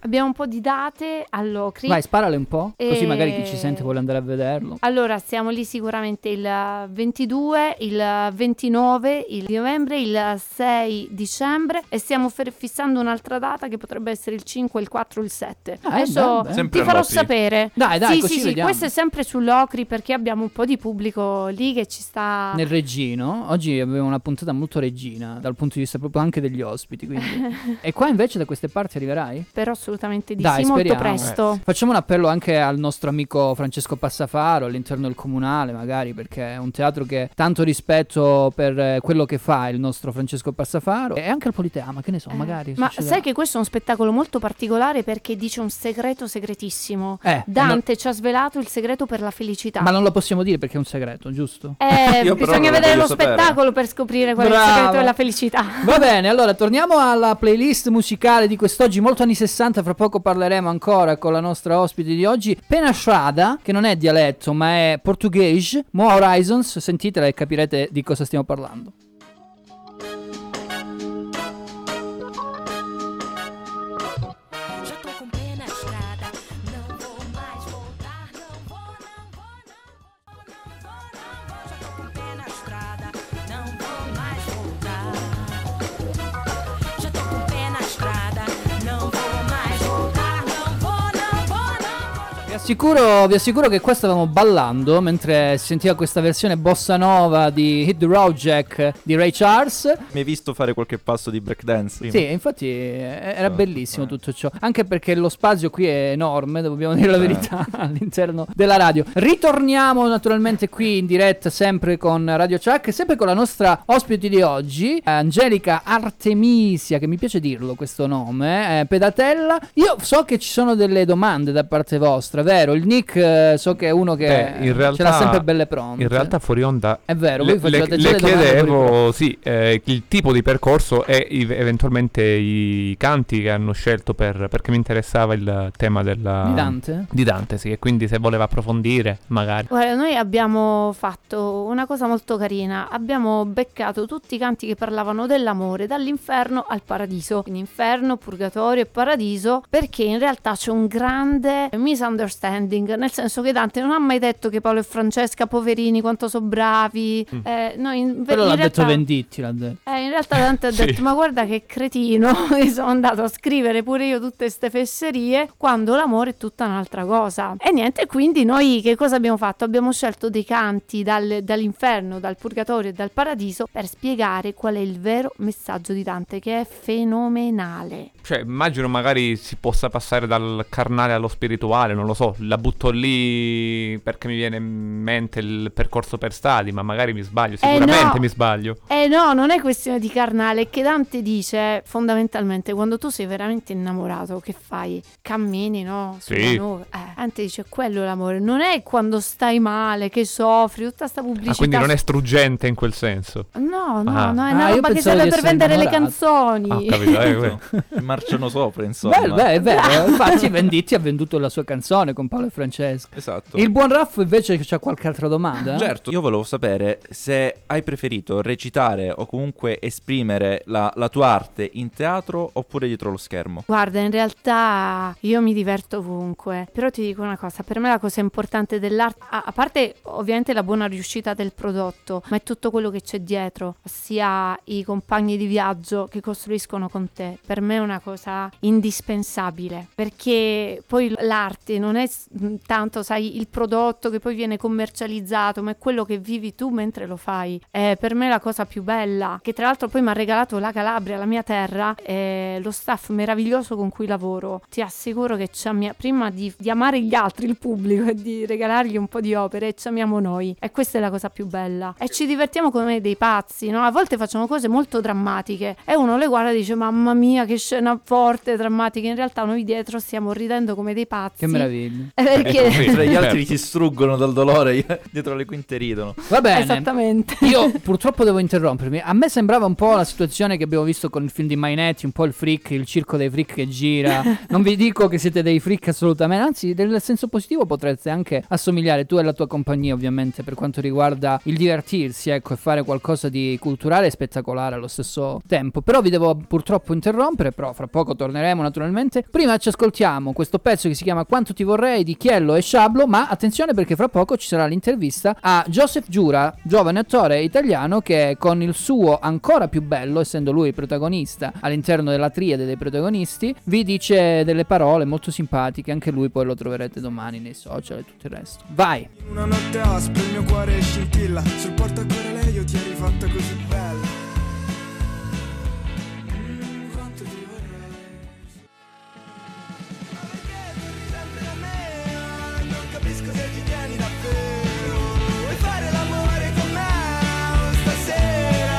Abbiamo un po' di date all'Ocri. Vai, sparale un po', così E- magari chi ci sente vuole andare a vederlo. Allora, siamo lì sicuramente il 22, il 29 il novembre, il 6 dicembre e stiamo fer- fissando un'altra data che potrebbe essere il 5, il 4, il 7. Ah, Adesso beh, beh. Ti farò all'Ocri. sapere. Dai, dai, sì, così sì, sì, questo è sempre sull'Ocri perché abbiamo un po' di pubblico lì che ci sta Nel Reggino, oggi abbiamo una puntata molto regina dal punto di vista proprio anche degli ospiti. Quindi. e qua invece da queste parti arriverai? però assolutamente di Dai, sì, molto speriamo. presto. Facciamo un appello anche al nostro amico Francesco Passafaro all'interno del comunale, magari perché è un teatro che ha tanto rispetto per eh, quello che fa il nostro Francesco Passafaro e anche al Politeama, che ne so, magari. Eh, Ma succederà. sai che questo è un spettacolo molto particolare perché dice un segreto segretissimo. Eh, Dante ci ha svelato il segreto per la felicità. Ma non lo possiamo dire perché è un segreto, giusto? Eh, bisogna vedere lo sapere. spettacolo per scoprire qual è il Bravo. segreto della felicità. Va bene, allora torniamo alla playlist musicale di quest'oggi, molto anni 60, fra poco parleremo ancora con la nostra ospite di oggi, Pena Strada, che non è dialetto ma è portoghese, Mo Horizons, sentitela e capirete di cosa stiamo parlando. Assicuro, vi assicuro che qua stavamo ballando mentre si sentiva questa versione bossa nova di Hit the Road Jack di Ray Charles. Mi hai visto fare qualche passo di breakdance? prima? Sì, infatti eh, era bellissimo tutto ciò. Anche perché lo spazio qui è enorme, dobbiamo dire la verità, all'interno della radio. Ritorniamo naturalmente qui in diretta, sempre con Radio Chuck, sempre con la nostra ospite di oggi, Angelica Artemisia, che mi piace dirlo questo nome, eh, Pedatella. Io so che ci sono delle domande da parte vostra, vero? Il Nick eh, so che è uno che Beh, in realtà, ce l'ha sempre belle pronte. In realtà fuori onda È vero, le, voi facevate le- già le chiedevo sì, eh, il tipo di percorso e i- eventualmente i canti che hanno scelto per, perché mi interessava il tema della, Di Dante? Di Dante, sì, e quindi se voleva approfondire magari. Guarda, noi abbiamo fatto una cosa molto carina. Abbiamo beccato tutti i canti che parlavano dell'amore, dall'inferno al paradiso. Quindi inferno, purgatorio e paradiso, perché in realtà c'è un grande misunderstanding, nel senso che Dante non ha mai detto che Paolo e Francesca, poverini, quanto sono bravi. Eh, no, in, Quello in l'ha realtà- detto Venditti, l'ha detto. eh, in realtà Dante ha Sì. detto: Ma guarda che cretino, mi sono andato a scrivere pure io tutte queste fesserie quando l'amore è tutta un'altra cosa. E niente, quindi noi che cosa abbiamo fatto? Abbiamo scelto dei canti dal- dall'inferno, dal purgatorio e dal paradiso per spiegare qual è il vero messaggio di Dante, che è fenomenale. Cioè, immagino magari si possa passare dal carnale allo spirituale, non lo so, la butto lì perché mi viene in mente il percorso per stadi, ma magari mi sbaglio, sicuramente Eh, no. mi sbaglio. Eh no, non è questione di carnale, è che Dante dice fondamentalmente quando tu sei veramente innamorato, che fai? Cammini, no? Sulla Sì. Eh, Dante dice quello è l'amore, non è quando stai male, che soffri, tutta sta pubblicità. Ah, quindi non è struggente in quel senso. No, no, Ah. no, è Ah, una io roba che serve per vendere le innamorato. canzoni. Ah, ho capito, eh, Marciano sopra, insomma. Beh, beh, è vero. Infatti, Venditti ha venduto la sua canzone con Paolo e Francesco. Esatto. Il buon Raffo invece c'ha qualche altra domanda? Certo, io volevo sapere se hai preferito recitare o comunque esprimere la, la tua arte in teatro oppure dietro lo schermo. Guarda, in realtà io mi diverto ovunque, però ti dico una cosa, per me la cosa importante dell'arte, a, a parte ovviamente la buona riuscita del prodotto, ma è tutto quello che c'è dietro, ossia i compagni di viaggio che costruiscono con te, per me è una cosa indispensabile, perché poi l'arte non è tanto, sai, il prodotto che poi viene commercializzato, ma è quello che vivi tu mentre lo fai. È per me la cosa più bella, che tra l'altro poi mi ha regalato la Calabria, la mia terra, e lo staff meraviglioso con cui lavoro. Ti assicuro che ci ammia- prima di, di amare gli altri, il pubblico, e di regalargli un po' di opere, ci amiamo noi. E questa è la cosa più bella. E ci divertiamo come dei pazzi, no? A volte facciamo cose molto drammatiche e uno le guarda e dice mamma mia che scena forte, drammatica. In realtà noi dietro stiamo ridendo come dei pazzi. Che meraviglia. Anni. Eh, perché- Mentre gli altri si struggono dal dolore, dietro le quinte ridono. Va bene. Esattamente. Io purtroppo devo interrompermi. A me sembrava un po' la situazione che abbiamo visto con il film di Mainetti, un po' il freak, il circo dei freak che gira. Non vi dico che siete dei freak assolutamente, anzi, nel senso positivo potreste anche assomigliare tu e la tua compagnia, ovviamente, per quanto riguarda il divertirsi, ecco, e fare qualcosa di culturale e spettacolare allo stesso tempo. Però vi devo purtroppo interrompere, però fra poco torneremo naturalmente. Prima ci ascoltiamo questo pezzo che si chiama Quanto ti vorrei di Chiello e Sciablo, ma attenzione perché fra poco ci sarà l'intervista a Joseph Giura, giovane attore italiano che con il suo ancora più bello, essendo lui il protagonista all'interno della triade dei protagonisti, vi dice delle parole molto simpatiche, anche lui poi lo troverete domani nei social e tutto il resto. Vai! Una notte aspra, il mio cuore scintilla Sul portacuore lei io ti eri fatta così tieni davvero Vuoi fare l'amore con me stasera?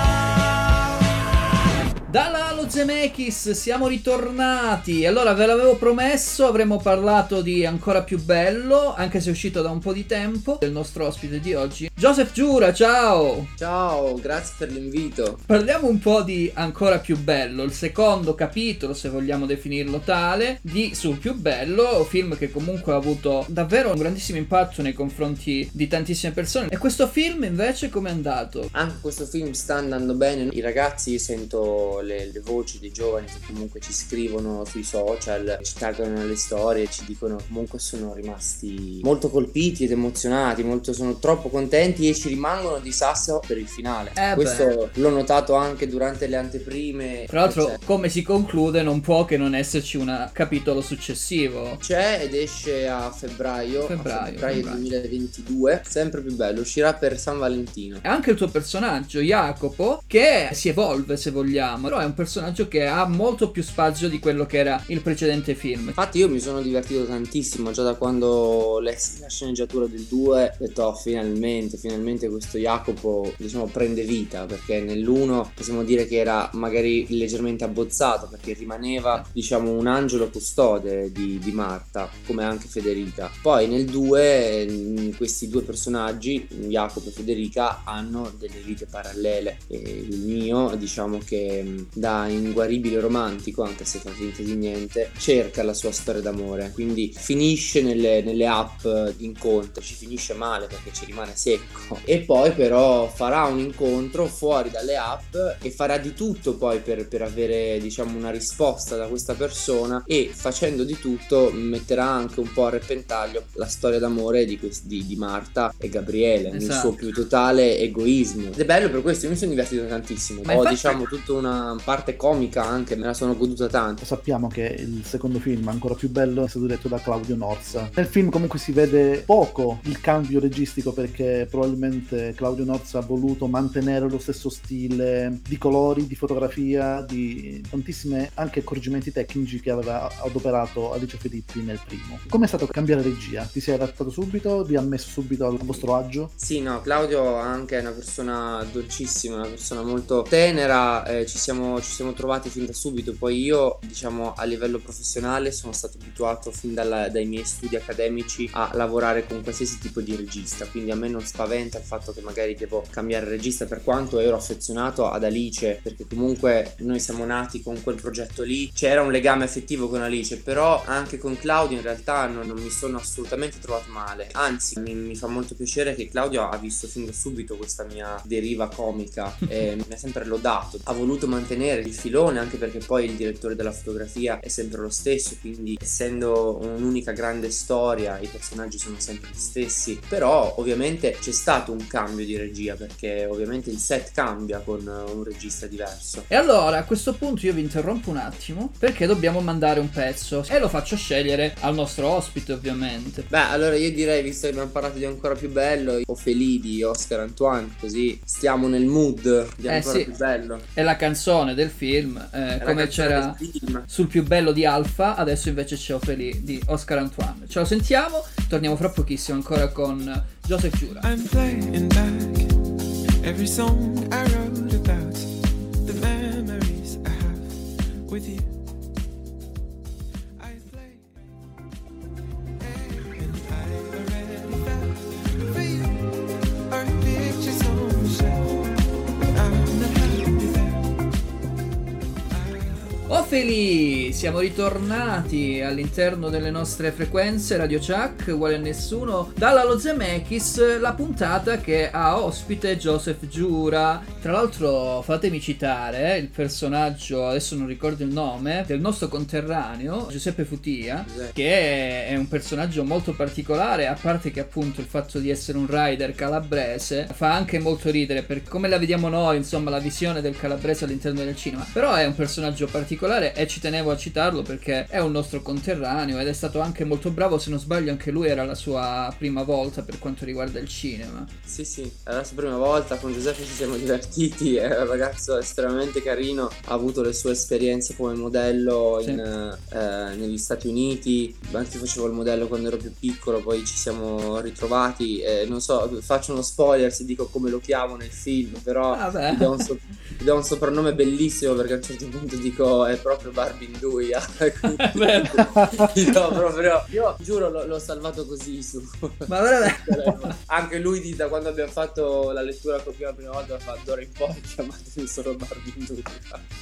Dalla Zemeckis siamo ritornati. Allora, ve l'avevo promesso, avremmo parlato di ancora più bello, anche se è uscito da un po' di tempo, del nostro ospite di oggi. Joseph Giura, ciao! Ciao, grazie per l'invito. Parliamo un po' di Ancora più bello, il secondo capitolo, se vogliamo definirlo tale, di Sul più bello, film che comunque ha avuto davvero un grandissimo impatto nei confronti di tantissime persone. E questo film invece come è andato? Anche questo film sta andando bene. I ragazzi, io sento le, le voci dei giovani che comunque ci scrivono sui social, ci taggano nelle storie, ci dicono comunque sono rimasti molto colpiti ed emozionati, molto, sono troppo contenti e ci rimangono di sasso per il finale. Eh questo l'ho notato anche durante le anteprime. Tra l'altro, C'è- come si conclude, non può che non esserci un capitolo successivo. C'è ed esce a febbraio, a Febbraio, febbraio febbraio. 2022, sempre più bello, uscirà per San Valentino. E anche il tuo personaggio, Jacopo, che si evolve se vogliamo, però è un personaggio che ha molto più spazio di quello che era il precedente film. Infatti io mi sono divertito tantissimo già da quando lessi la sceneggiatura del 2 ho detto "Oh, finalmente, finalmente questo Jacopo diciamo prende vita perché nell'1 possiamo dire che era magari leggermente abbozzato perché rimaneva diciamo un angelo custode di, di Marta come anche Federica. Poi nel 2 mh, questi due personaggi, Jacopo e Federica, hanno delle vite parallele e il mio diciamo che mh, da inguaribile romantico anche se fa finta di niente cerca la sua storia d'amore. Quindi finisce nelle, nelle app di incontro ci finisce male perché ci rimane secco. E poi però farà un incontro fuori dalle app e farà di tutto poi per, per avere diciamo una risposta da questa persona e facendo di tutto metterà anche un po' a repentaglio la storia d'amore di, quest- di- di Marta e Gabriele nel Esatto. suo più totale egoismo. Ed è bello per questo io mi sono divertito tantissimo Ma ho infatti- diciamo tutta una parte comica anche me la sono goduta tanto Sappiamo che il secondo film, ancora più bello, è stato diretto da Claudio Norza. Nel film comunque si vede poco il cambio registico perché probabilmente Claudio Norza ha voluto mantenere lo stesso stile di colori, di fotografia, di tantissime anche accorgimenti tecnici che aveva adoperato Alice Filippi nel primo. Com'è stato cambiare regia? Ti sei adattato subito? Vi ha messo subito al vostro agio? Sì, no, Claudio anche è una persona dolcissima, una persona molto tenera, eh, ci, siamo, ci siamo trovati fin da subito, poi io diciamo a livello professionale sono stato abituato fin dalla- dai miei studi accademici a lavorare con qualsiasi tipo di regista, quindi a me non spaventa il fatto che magari devo cambiare regista. Per quanto ero affezionato ad Alice, perché comunque noi siamo nati con quel progetto lì, c'era un legame affettivo con Alice, però anche con Claudio in realtà non, non mi sono assolutamente trovato male, anzi mi, mi fa molto piacere che Claudio ha visto fin da subito questa mia deriva comica. E mi ha sempre lodato, ha voluto mantenere il filone anche perché poi il direttore della fotografia è sempre lo stesso, quindi essendo un'unica grande storia i personaggi sono sempre gli stessi, però ovviamente c'è stato un cambio di regia perché ovviamente il set cambia con un regista diverso. E allora a questo punto io vi interrompo un attimo perché dobbiamo mandare un pezzo e lo faccio scegliere al nostro ospite ovviamente. Beh, allora io direi, visto che abbiamo parlato di ancora più bello, o Feli di Oscar Antoine, così stiamo nel mood di Eh ancora sì. più bello. È la canzone del film, eh, la come c'era film. sul più bello di Alfa, adesso invece c'è Ophélie di Oscar Antoine. Ce lo sentiamo, torniamo fra pochissimo ancora con Joseph Giura. I'm playing back every song I wrote Ciofeli, siamo ritornati all'interno delle nostre frequenze Radio Chuck, uguale a nessuno, dalla Lo Zemeckis, la puntata che ha ospite Joseph Giura. Tra l'altro fatemi citare eh, il personaggio, adesso non ricordo il nome, del nostro conterraneo, Giuseppe Futia, che è un personaggio molto particolare, a parte che appunto il fatto di essere un rider calabrese fa anche molto ridere per come la vediamo noi, insomma la visione del calabrese all'interno del cinema, però è un personaggio particolare e ci tenevo a citarlo perché è un nostro conterraneo ed è stato anche molto bravo, se non sbaglio anche lui era la sua prima volta per quanto riguarda il cinema. Sì, sì, è la sua prima volta, con Giuseppe ci siamo divertiti, è un ragazzo estremamente carino, ha avuto le sue esperienze come modello Sì. in, eh, negli Stati Uniti, anche facevo il modello quando ero più piccolo, poi ci siamo ritrovati, e non so, faccio uno spoiler se dico come lo chiamo nel film, però Vabbè. gli do, un so- gli do un soprannome bellissimo perché a un certo punto dico è proprio Barbinduia, do proprio, io giuro l'ho, l'ho salvato così su... Ma veramente? Anche lui di- da quando abbiamo fatto la lettura con la prima volta fa d'ora in poi chiamatemi solo Barbinduia.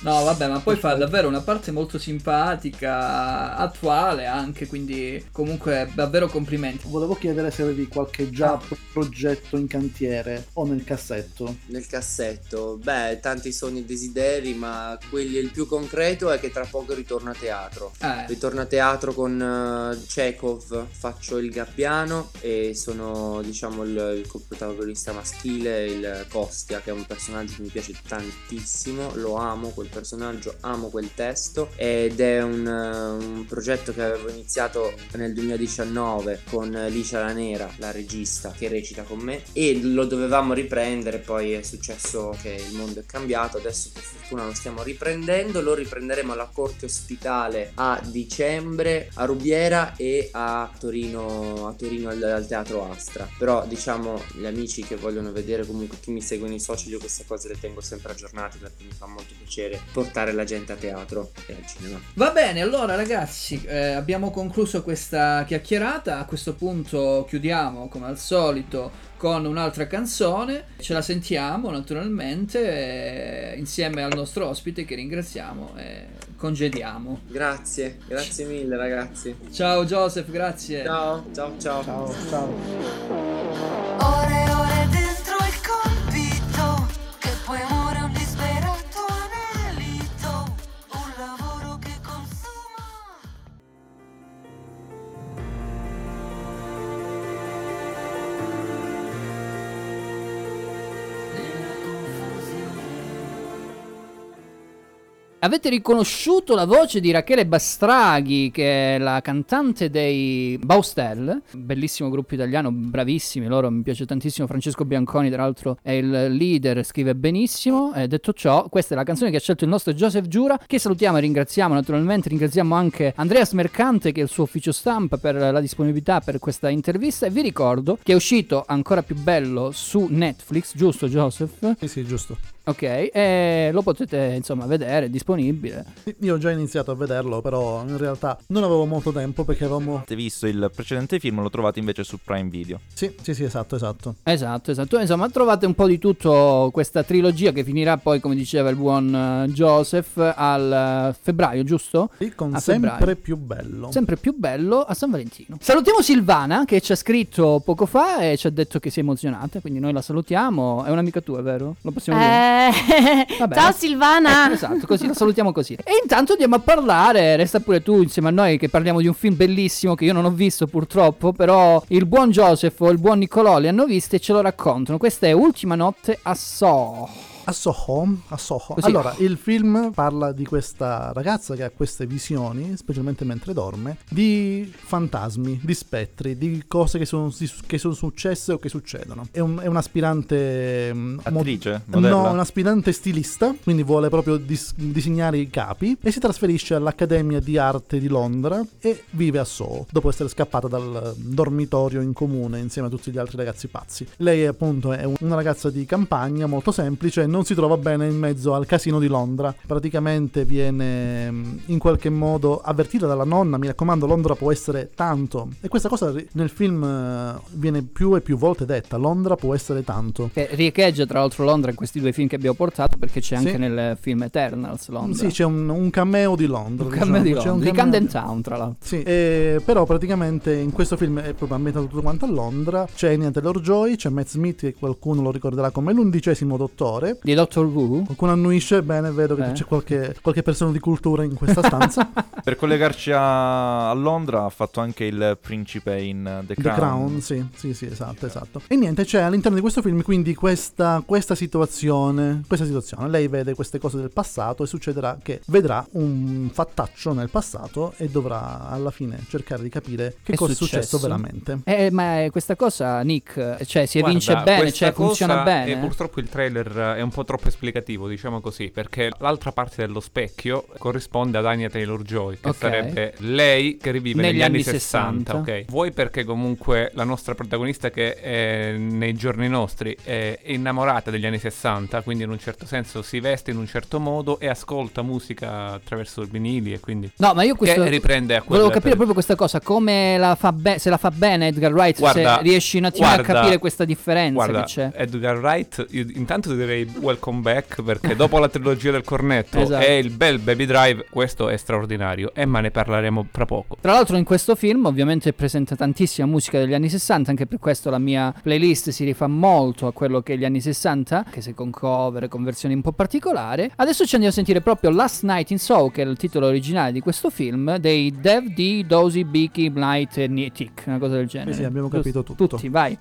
No, vabbè, ma poi fa davvero una parte molto simpatica, attuale anche, quindi comunque davvero complimenti. Volevo chiedere se avevi qualche già progetto in cantiere o nel cassetto. Nel cassetto, beh, tanti sogni e desideri, ma quelli il più concreto è che tra poco ritorno a teatro. Eh. Ritorno a teatro con eh, Chekhov, faccio il gabbiano e sono, diciamo, il, il protagonista maschile, il Kostia, che è un personaggio che mi piace tantissimo. Lo amo quel personaggio, amo quel testo ed è un, eh, un progetto che avevo iniziato nel 2019 con Licia La Nera, la regista che recita con me e lo dovevamo riprendere, poi è successo che il mondo è cambiato, adesso per fortuna lo stiamo riprendendo, lo riprenderemo alla Corte Ospitale a dicembre, a Rubiera e a Torino, a Torino al, al Teatro Astra. Però diciamo gli amici che vogliono vedere comunque chi mi segue nei social, io queste cose le tengo sempre aggiornate perché mi fa molto piacere portare la gente a teatro e al cinema. Va bene, allora ragazzi, eh, abbiamo concluso questa chiacchierata. A questo punto chiudiamo come al solito con un'altra canzone. Ce la sentiamo naturalmente eh, insieme al nostro ospite che ringraziamo e congediamo. Grazie, grazie mille ragazzi. Ciao Joseph, grazie. Ciao, ciao, ciao. Ciao, ciao. Ore e ore dentro il compito Che poi Avete riconosciuto la voce di Rachele Bastraghi, che è la cantante dei Baustel, bellissimo gruppo italiano, bravissimi loro, mi piace tantissimo. Francesco Bianconi, tra l'altro, è il leader, scrive benissimo. E detto ciò, questa è la canzone che ha scelto il nostro Joseph Giura, che salutiamo e ringraziamo naturalmente. Ringraziamo anche Andreas Mercante, che è il suo ufficio stampa, per la disponibilità per questa intervista. E vi ricordo che è uscito ancora più bello su Netflix, giusto Joseph? Sì, sì, giusto. Ok, e lo potete insomma vedere, è disponibile. Io ho già iniziato a vederlo, però in realtà non avevo molto tempo perché avevamo... Avete visto il precedente film, lo trovate invece su Prime Video. Sì, sì, sì, esatto, esatto. Esatto, esatto. Insomma, trovate un po' di tutto questa trilogia che finirà poi, come diceva il buon eh, Joseph, al eh, febbraio, giusto? Sì, con A sempre febbraio. più bello. Sempre più bello a San Valentino. Salutiamo Silvana che ci ha scritto poco fa e ci ha detto che si è emozionata, quindi noi la salutiamo. È un'amica tua, vero? Lo possiamo dire? Eh, Vabbè. Ciao Silvana. Eh, esatto, così la salutiamo così. E intanto andiamo a parlare, resta pure tu insieme a noi che parliamo di un film bellissimo che io non ho visto purtroppo, però il buon Joseph o il buon Nicolò li hanno visti e ce lo raccontano. Questa è Ultima notte a Soho. A Soho, a Soho. Così. Allora, il film parla di questa ragazza che ha queste visioni, specialmente mentre dorme, di fantasmi, di spettri, di cose che sono, che sono successe o che succedono. È, un- è un'aspirante... mm, mo- Attrice? Modella? No, un aspirante stilista, quindi vuole proprio dis- disegnare i capi e si trasferisce all'Accademia di Arte di Londra e vive a Soho, dopo essere scappata dal dormitorio in comune insieme a tutti gli altri ragazzi pazzi. Lei appunto è un- una ragazza di campagna molto semplice, non non si trova bene in mezzo al casino di Londra. Praticamente viene mm, in qualche modo avvertita dalla nonna, mi raccomando, Londra può essere tanto. E questa cosa nel film eh, viene più e più volte detta, Londra può essere tanto. Che riecheggia tra l'altro Londra in questi due film che abbiamo portato perché c'è anche Sì. nel film Eternals Londra. Sì, c'è un, un cameo di Londra. Un cameo di diciamo, un Londra, di cameo- Camden Town tra l'altro. Sì, e- però praticamente in questo film è proprio ambientato tutto quanto a Londra. C'è Anya Taylor-Joy, c'è Matt Smith che qualcuno lo ricorderà come l'undicesimo dottore. Di Doctor Who? Qualcuno annuisce, bene, vedo che Eh. c'è qualche, qualche persona di cultura in questa stanza. Per collegarci a, a Londra ha fatto anche il principe in The The Crown. Crown, sì, sì, sì, esatto, esatto. E niente, c'è all'interno di questo film quindi questa, questa situazione, questa situazione. Lei vede queste cose del passato e succederà che vedrà un fattaccio nel passato e dovrà alla fine cercare di capire che È cosa è successo veramente. Eh, ma questa cosa, Nick, cioè si evince Guarda, bene, cioè funziona bene. E purtroppo il trailer è un po' troppo esplicativo, diciamo così, perché l'altra parte dello specchio corrisponde ad Anya Taylor-Joy, che Ok. sarebbe lei che rivive negli, Negli anni, anni 60, 60. ok? Vuoi perché comunque la nostra protagonista che è nei giorni nostri è innamorata degli anni 60, quindi in un certo senso si veste in un certo modo e ascolta musica attraverso i vinili e quindi No, ma io questo che riprende a Volevo capire proprio questa cosa, come la fa be- se la fa bene Edgar Wright, Guarda, se riesci un attimo a guarda, capire questa differenza Guarda, che c'è. Edgar Wright, intanto direi welcome back perché dopo la trilogia del cornetto Esatto. e il bel Baby Drive, questo è straordinario e ma ne parleremo fra poco. Tra l'altro in questo film ovviamente presenta tantissima musica degli anni 60, anche per questo la mia playlist si rifà molto a quello che è gli anni 60, anche se con cover e con versioni un po' particolari. Adesso ci andiamo a sentire proprio Last Night in Soul, che è il titolo originale di questo film, dei Dev D, Dozy, Beaky, Blight e Nitik, una cosa del genere. Sì, sì, abbiamo capito tutto. Tutti, vai.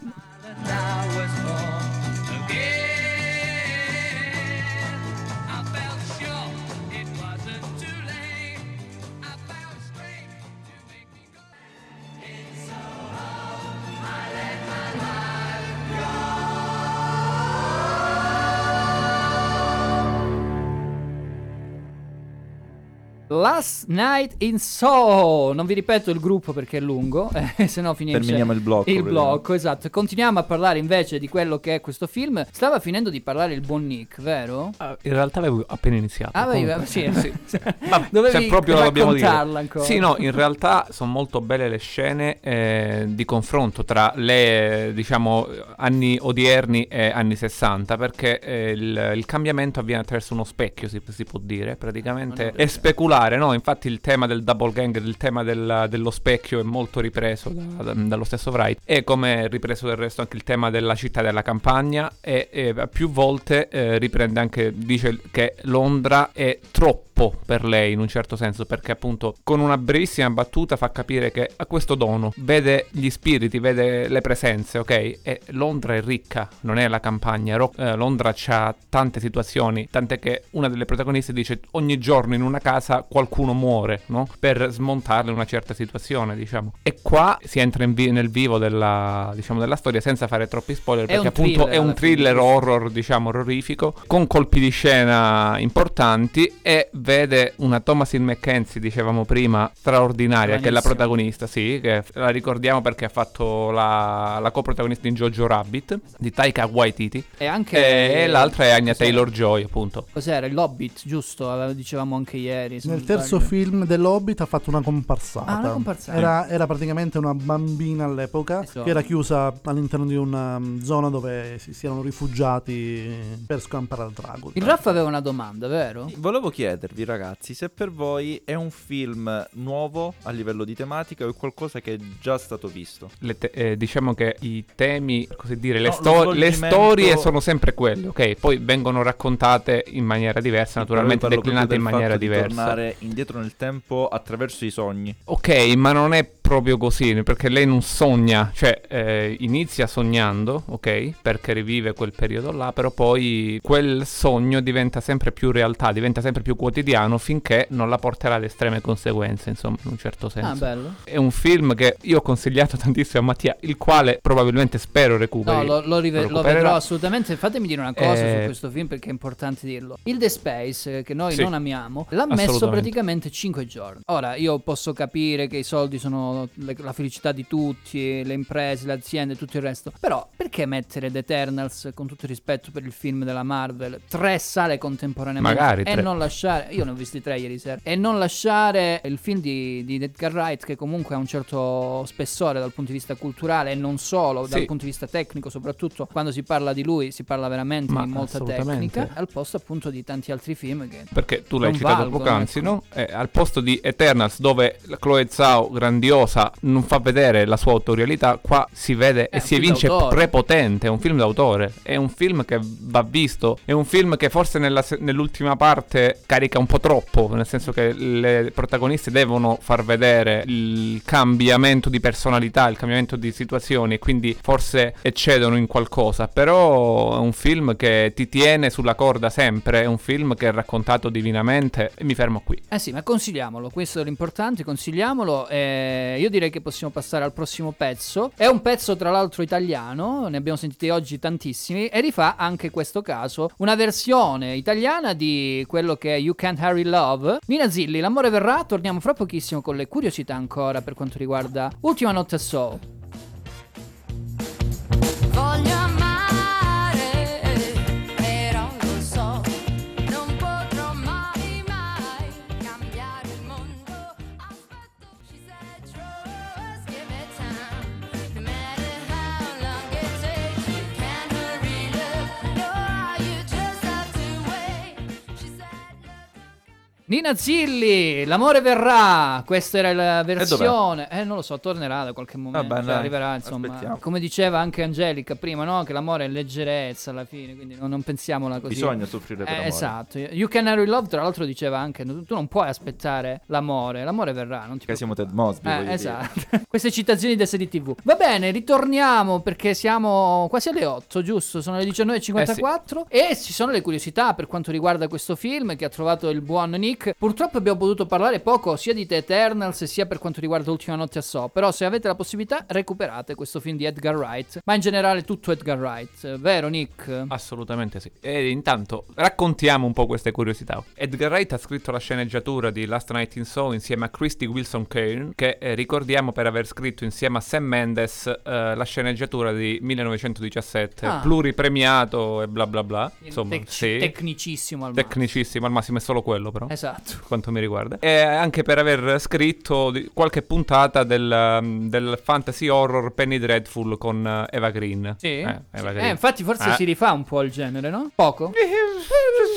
Last Night in Soho. Non vi ripeto il gruppo perché è lungo, eh, se no finisce Terminiamo il blocco, Il vediamo. blocco, esatto. Continuiamo a parlare invece di quello che è questo film. Stava finendo di parlare il buon Nick, vero? In realtà avevo appena iniziato. Ah, avevi- comunque. sì. Ma Dovevi se proprio lo dobbiamo dire. ancora. Sì, no, in realtà sono molto belle le scene eh, di confronto tra le, diciamo, anni odierni e anni 60, perché eh, il, il cambiamento avviene attraverso uno specchio, si, si può dire, praticamente. È speculare, no? Infatti il tema del double gang, il tema del- dello specchio è molto ripreso da- da- dallo stesso Wright, e come è ripreso del resto anche il tema della città della campagna, e, e più volte eh, riprende anche, dice che Londra è troppo per lei in un certo senso perché appunto con una brevissima battuta fa capire che ha questo dono vede gli spiriti vede le presenze ok e Londra è ricca non è la campagna Ro- eh, Londra ha tante situazioni tant'è che una delle protagoniste dice ogni giorno in una casa qualcuno muore no? per smontarle una certa situazione diciamo e qua si entra in vi- nel vivo della, diciamo, della storia senza fare troppi spoiler È perché un appunto thriller è un thriller horror diciamo orrorifico con colpi di scena importanti e vede una Thomasin McKenzie dicevamo prima straordinaria che è la protagonista sì che la ricordiamo perché ha fatto la, la coprotagonista in Jojo Rabbit di Taika Waititi E anche e l'altra è cos'era? Taylor-Joy appunto Cos'era? Il Hobbit, giusto? Dicevamo anche ieri. se Nel terzo film dell'Hobbit ha fatto una comparsata. Ah, una comparsata. Era, era praticamente una bambina all'epoca Esatto. che era chiusa all'interno di una um, zona dove si, si erano rifugiati per scampare al drago. Il Raff aveva una domanda, vero? Volevo chiedervi, ragazzi, se per voi è un film nuovo a livello di tematica o è qualcosa che è già stato visto. Le te- eh, diciamo che i temi, per così dire, le, No, sto- le storie sono sempre quelle, ok? Poi vengono raccontate in maniera diversa, naturalmente declinate in maniera di diversa. tornare indietro nel tempo attraverso i sogni. Ok, ma non è proprio così, perché lei non sogna, cioè eh, inizia sognando, ok? Perché rivive quel periodo là, però poi quel sogno diventa sempre più realtà, diventa sempre più quotidiano finché non la porterà ad estreme conseguenze, insomma, in un certo senso. Ah, bello. È un film che io ho consigliato tantissimo a Mattia, il quale probabilmente spero recuperi. No, lo, lo rive- lo recupererà. vedrò assolutamente. Fatemi dire una cosa Eh, su questo film perché è importante dirlo. Il The Space, eh, che noi Sì. non amiamo, l'ha messo Assolutamente. Praticamente 5 giorni. Ora, io posso capire che i soldi sono le- la felicità di tutti, le imprese, le aziende, tutto il resto. Però perché mettere The Eternals, con tutto il rispetto per il film della Marvel, tre sale contemporaneamente Magari e tre. non lasciare, io ne ho visti tre ieri sera, e non lasciare il film di, di Edgar Wright che comunque ha un certo spessore dal punto di vista culturale e non solo, dal Sì. punto di vista tecnico, soprattutto quando si parla di lui si parla veramente Ma di molta tecnica, al posto appunto di tanti altri film che... Perché tu l'hai citato poc'anzi, ecco. no? Eh, al posto di Eternals, dove Chloe Zhao, grandiosa, non fa vedere la sua autorialità, qua si vede e un si evince d'autore. prepotente. È un film d'autore, è un film che va visto. È un film che forse nella nell'ultima parte carica un po' troppo, nel senso che le protagoniste devono far vedere il cambiamento di personalità, il cambiamento di situazioni, e quindi forse eccedono in qualcosa. Però è un film che ti tiene sulla corda sempre, è un film che è raccontato divinamente e mi fermo qui. Eh sì, ma consigliamolo, questo è l'importante, consigliamolo. E io direi che possiamo passare al prossimo pezzo. È un pezzo tra l'altro italiano, ne abbiamo sentiti oggi tantissimi, e rifà anche questo caso una versione italiana di quello che è You Can't Hurry Love. Nina Zilli, l'amore verrà, torniamo fra pochissimo con le curiosità ancora per quanto riguarda Ultima Notte Soul. Voglio Nina Zilli, l'amore verrà. Questa era la versione. Eh, non lo so, tornerà da qualche momento. Vabbè, cioè, arriverà, insomma. aspettiamo. Come diceva anche Angelica prima, no? Che l'amore è leggerezza alla fine, quindi non, non pensiamola così. Bisogna soffrire per Eh, amore. Esatto. You Can Hurry Love, tra l'altro, diceva anche: tu non puoi aspettare l'amore, l'amore verrà. Non ti Che siamo Ted Mosby. eh, esatto. Queste citazioni da SDTV. Va bene, ritorniamo perché siamo quasi alle 8, giusto? Sono le 19.54 Eh e ci sono le curiosità per quanto riguarda questo film che ha trovato il buon Nick. Purtroppo abbiamo potuto parlare poco sia di The Eternals sia per quanto riguarda Ultima Notte a So, però se avete la possibilità recuperate questo film di Edgar Wright, ma in generale tutto Edgar Wright, vero Nick? Assolutamente sì. E intanto raccontiamo un po' queste curiosità. Edgar Wright ha scritto la sceneggiatura di Last Night in Soho insieme a Christy Wilson Cairn, che eh, ricordiamo per aver scritto insieme a Sam Mendes eh, la sceneggiatura di 1917, Ah. pluripremiato e bla bla bla. Insomma, Tec- sì. Tecnicissimo al massimo. Tecnicissimo, al massimo è solo quello però. Esatto. Quanto mi riguarda. E anche per aver scritto qualche puntata del, del fantasy horror Penny Dreadful con eh, Eva Green. Sì. Eh, Eva Green. Eh, infatti forse Eh. si rifà un po' il genere, no? Poco?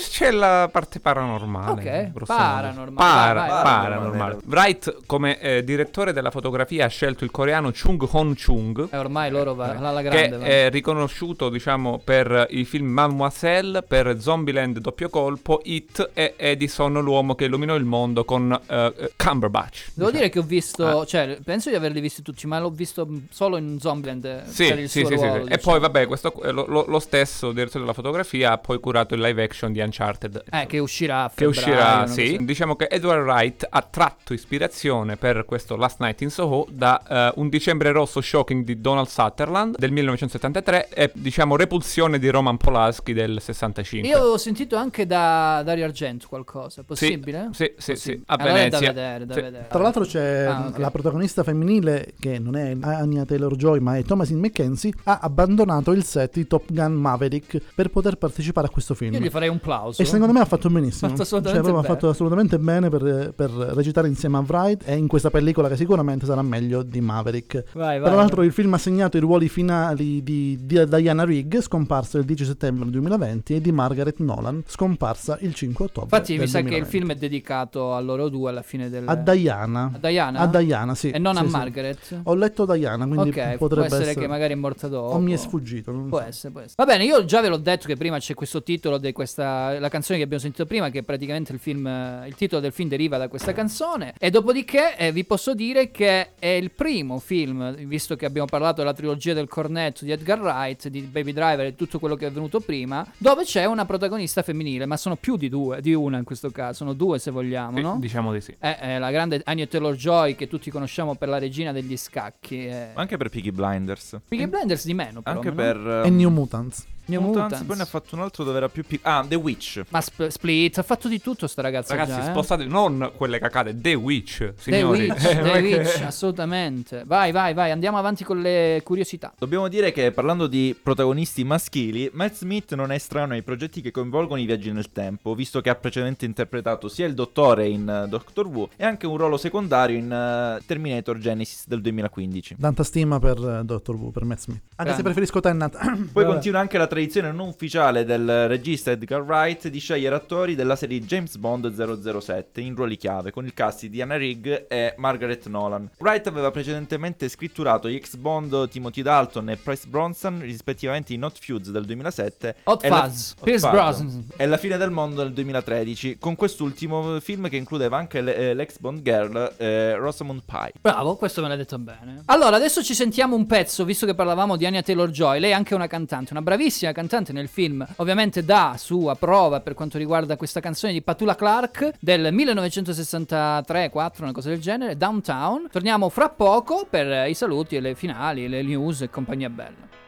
C'è la parte paranormale. Ok, paranormale. Para- Vai, vai, paranormale. Wright, come eh, direttore della fotografia, ha scelto il coreano Chung Hon Chung. Eh, ormai loro va alla Che grande. va. è riconosciuto, diciamo, per i film Mademoiselle, per Zombieland Doppio Colpo, It e Edison, l'uomo che illuminò il mondo con eh, eh, Cumberbatch. Devo dire che ho visto, Ah. cioè, penso di averli visti tutti, ma l'ho visto solo in Zombieland eh, Sì, per il sì, suo sì, ruolo. sì. E diciamo. poi, vabbè, questo, eh, lo, lo- lo stesso direttore della fotografia ha poi curato il live action di Uncharted. Eh, che uscirà a Che febbraio, uscirà, una sì. cosa- Diciamo che Edward Wright ha tratto ispirazione per questo Last Night in Soho da eh, Un dicembre rosso shocking di Donald Sutherland del 1973 e, diciamo, Repulsione di Roman Polanski del 65. Io avevo sentito anche da Dario Argento qualcosa, è possibile? Sì, sì, sì, a Allora è da Venezia. vedere, da Sì. vedere. Tra l'altro c'è Ah, ok. la protagonista femminile, che non è Anya Taylor-Joy ma è Thomasin McKenzie, ha abbandonato il set di Top Gun Maverick per poter partecipare a questo film. Io gli farei un plauso. E secondo me ha fatto benissimo. Fatto assolutamente Cioè, proprio bene. ha fatto assolutamente bene per, per recitare insieme a Wright e in questa pellicola che sicuramente sarà meglio di Maverick. Vai, vai, Tra l'altro il film ha segnato i ruoli finali di, di Diana Rigg, scomparsa il 10 settembre 2020, e di Margaret Nolan, scomparsa il 5 ottobre. Infatti mi sa che il 2020. Film è dedicato a loro due alla fine del... A Diana. A Diana? A Diana, sì. E non Sì, a sì. Margaret? Ho letto Diana, quindi ok, potrebbe può essere, essere che magari è morta dopo. O mi è sfuggito. Può so. essere, può essere. Va bene, io già ve l'ho detto che prima c'è questo titolo di questa la canzone che abbiamo sentito prima che praticamente il film il titolo del film deriva da questa canzone e dopodiché eh, vi posso dire che è il primo film, visto che abbiamo parlato della trilogia del cornetto di Edgar Wright, di Baby Driver e tutto quello che è venuto prima, dove c'è una protagonista femminile, ma sono più di due, di una in questo caso, sono due se vogliamo, Sì, no? Diciamo di sì. È, è la grande Anya Taylor-Joy che tutti conosciamo per la regina degli scacchi. eh. Anche per Piggy Blinders. Peaky Blinders di meno, però. Anche no? per... E ehm, New Mutants. New Mutants, Mutants. Poi ne ha fatto un altro dove era più piccolo. Ah, The Witch. Ma Sp- Split ha fatto di tutto sta ragazza Ragazzi, già, eh. spostate non quelle cacate, The Witch, The signori. Witch, Eh, The è che- Witch, assolutamente. Vai, vai, vai, andiamo avanti con le curiosità. Dobbiamo dire che parlando di protagonisti maschili, Matt Smith non è strano ai progetti che coinvolgono i viaggi nel tempo, visto che ha precedentemente interpretato sia il dottore in eh, Doctor Who e anche un ruolo secondario in eh, Terminator Genesis del 2015. Tanta stima per eh, Dr. Who, per Matt Smith. Anche se Grande. preferisco Tennant. Poi Vabbè. continua anche la tradizione non ufficiale del regista Edgar Wright di scegliere attori della serie James Bond 007 in ruoli chiave, con il cast di Diana Rigg e Margaret Nolan. Wright aveva precedentemente scritturato gli ex Bond Timothy Dalton e Price Bronson, rispettivamente in Hot Feuds del 2007 Hot e la- Fuzz, Hot Pierce Brosnan. e La fine del mondo del 2013, con quest'ultimo film che includeva anche le- eh, l'ex Bond girl eh, Rosamund Pike. Bravo, questo me l'hai detto bene. Allora, adesso ci sentiamo un pezzo, visto che parlavamo di Anya Taylor-Joy. Lei è anche una cantante, una bravissima cantante nel film. Ovviamente dà sua prova per quanto riguarda questa canzone di Patula Clark del 1963-4, una cosa del genere, Downtown. Torniamo fra poco per i saluti e le finali, le news e compagnia bella.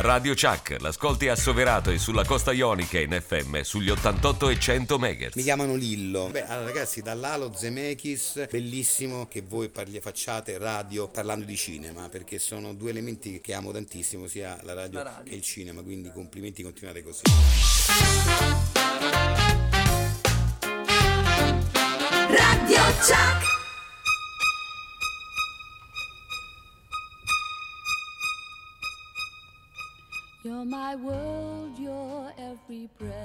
Radio Chuck, l'ascolti assoverato e sulla costa ionica in FM sugli 88 e 100 MHz. Mi chiamano Lillo. Beh, allora ragazzi, dall'Alo Zemeckis, bellissimo che voi parli- facciate radio parlando di cinema, perché sono due elementi che amo tantissimo, sia la radio, che il cinema, quindi complimenti, continuate così. Radio Chuck. My world, your every breath.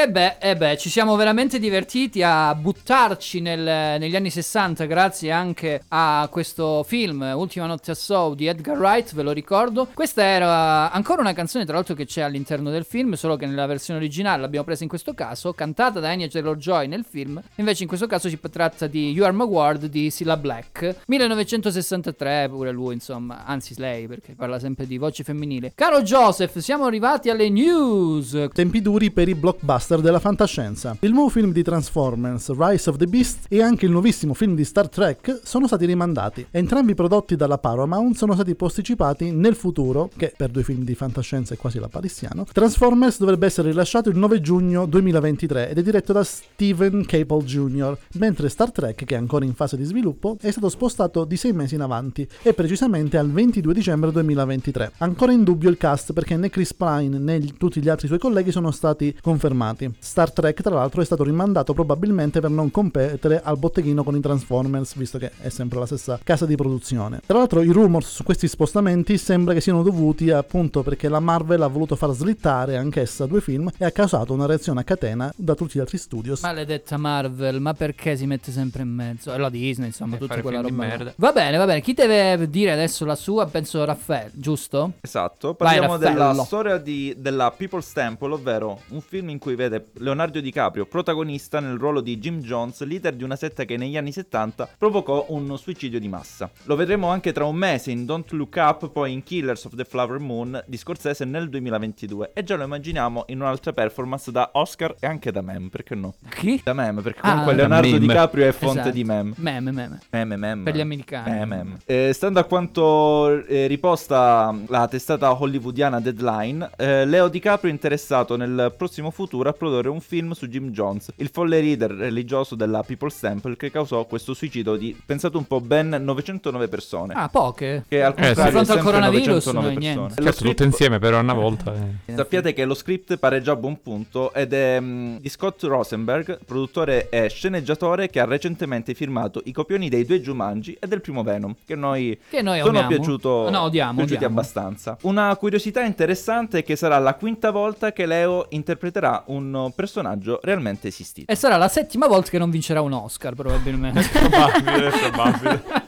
E beh, e beh, ci siamo veramente divertiti a buttarci nel- negli anni 60 grazie anche a questo film Ultima notte a Soho di Edgar Wright, ve lo ricordo. Questa era ancora una canzone tra l'altro che c'è all'interno del film, solo che nella versione originale l'abbiamo presa in questo caso, cantata da Anya Taylor-Joy nel film. Invece in questo caso si tratta di You Are My World di Cilla Black, 1963 pure lui, insomma, anzi lei perché parla sempre di voce femminile. Caro Joseph, siamo arrivati alle news. Tempi duri per i blockbuster della fantascienza. Il nuovo film di Transformers, Rise of the Beast, e anche il nuovissimo film di Star Trek sono stati rimandati. Entrambi prodotti dalla Paramount sono stati posticipati nel futuro, che per due film di fantascienza è quasi la parissiano. Transformers dovrebbe essere rilasciato il 9 giugno 2023 ed è diretto da Steven Caple Jr., mentre Star Trek, che è ancora in fase di sviluppo, è stato spostato di sei mesi in avanti e precisamente al 22 dicembre 2023. Ancora in dubbio il cast perché né Chris Pine né tutti gli altri suoi colleghi sono stati confermati. Star Trek, tra l'altro, è stato rimandato probabilmente per non competere al botteghino con i Transformers, visto che è sempre la stessa casa di produzione. Tra l'altro, i rumors su questi spostamenti sembra che siano dovuti appunto perché la Marvel ha voluto far slittare anch'essa due film e ha causato una reazione a catena da tutti gli altri studios. Maledetta Marvel, ma perché si mette sempre in mezzo? E la Disney, insomma, E tutta quella roba. merda. Va bene, va bene. Chi deve dire adesso la sua? Penso Raffaele, giusto? Esatto, Vai, parliamo della Raffaello. storia di- della People's Temple, ovvero un film in cui vede Leonardo DiCaprio protagonista nel ruolo di Jim Jones, leader di una setta che negli anni 70 provocò un suicidio di massa. Lo vedremo anche tra un mese in Don't Look Up, poi in Killers of the Flower Moon di Scorsese nel 2022 e già lo immaginiamo in un'altra performance da Oscar e anche da meme, perché no? Chi? Da meme, perché Ah, comunque da Leonardo meme. DiCaprio è fonte Esatto. di meme. Meme, meme. Meme, meme. Per gli americani. Meme, meme. Eh, stando a quanto eh, riposta la testata hollywoodiana Deadline, eh, Leo DiCaprio è interessato nel prossimo futuro a produrre un film su Jim Jones, il folle leader religioso della People's Temple che causò questo suicidio di, pensate un po', ben 909 persone. Ah, poche. Che al Eh, sì. contrario Di fronte è al coronavirus, 909 no, niente. persone. Certo, tutte script- insieme però una volta. eh. Sappiate che lo script pareggia a buon punto ed è mm, di Scott Rosenberg, produttore e sceneggiatore che ha recentemente firmato i copioni dei due Jumanji e del primo Venom, che noi, Che noi sono amiamo. piaciuto, No, odiamo, piaciuti odiamo. abbastanza. Una curiosità interessante è che sarà la quinta volta che Leo interpreterà un personaggio realmente esistito. E sarà la settima volta che non vincerà un Oscar, probabilmente. probabile, probabile.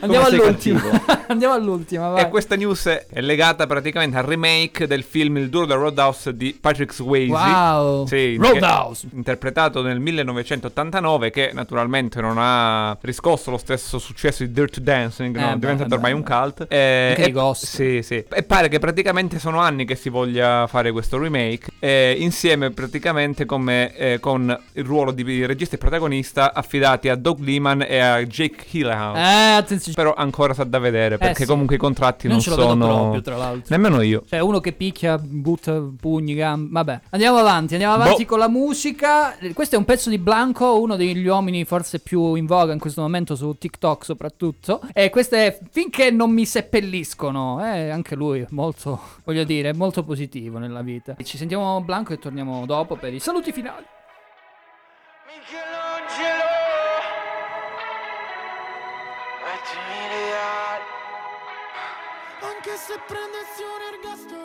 Andiamo all'ultima. Andiamo all'ultima, vai. E questa news è legata praticamente al remake del film Il duro del Roadhouse di Patrick Swayze. Wow. Sì, Roadhouse. interpretato nel 1989, che naturalmente non ha riscosso lo stesso successo di Dirt Dancing, no? Eh, è diventato beh, ormai beh. un cult. Eh, e- Ghost. Sì, sì. E pare che praticamente sono anni che si voglia fare questo remake, eh, insieme praticamente come, eh, con il ruolo di regista e protagonista affidati a Doug Liman e a Jake Gyllenhaal. Eh, attenzione. Però ancora sa da vedere, perché sì. comunque i contratti Non non, ce lo vedo sono... proprio, tra l'altro. Nemmeno io. Cioè, uno che picchia, butta pugni, gambe. Vabbè, andiamo avanti. Andiamo avanti Boh. con la musica. Questo è un pezzo di Blanco, uno degli uomini forse più in voga in questo momento su TikTok, soprattutto. E questo è finché non mi seppelliscono. Eh, anche lui molto, voglio dire, molto positivo nella vita. Ci sentiamo Blanco e torniamo dopo per i saluti finali. Anche se prendessi un ergastolo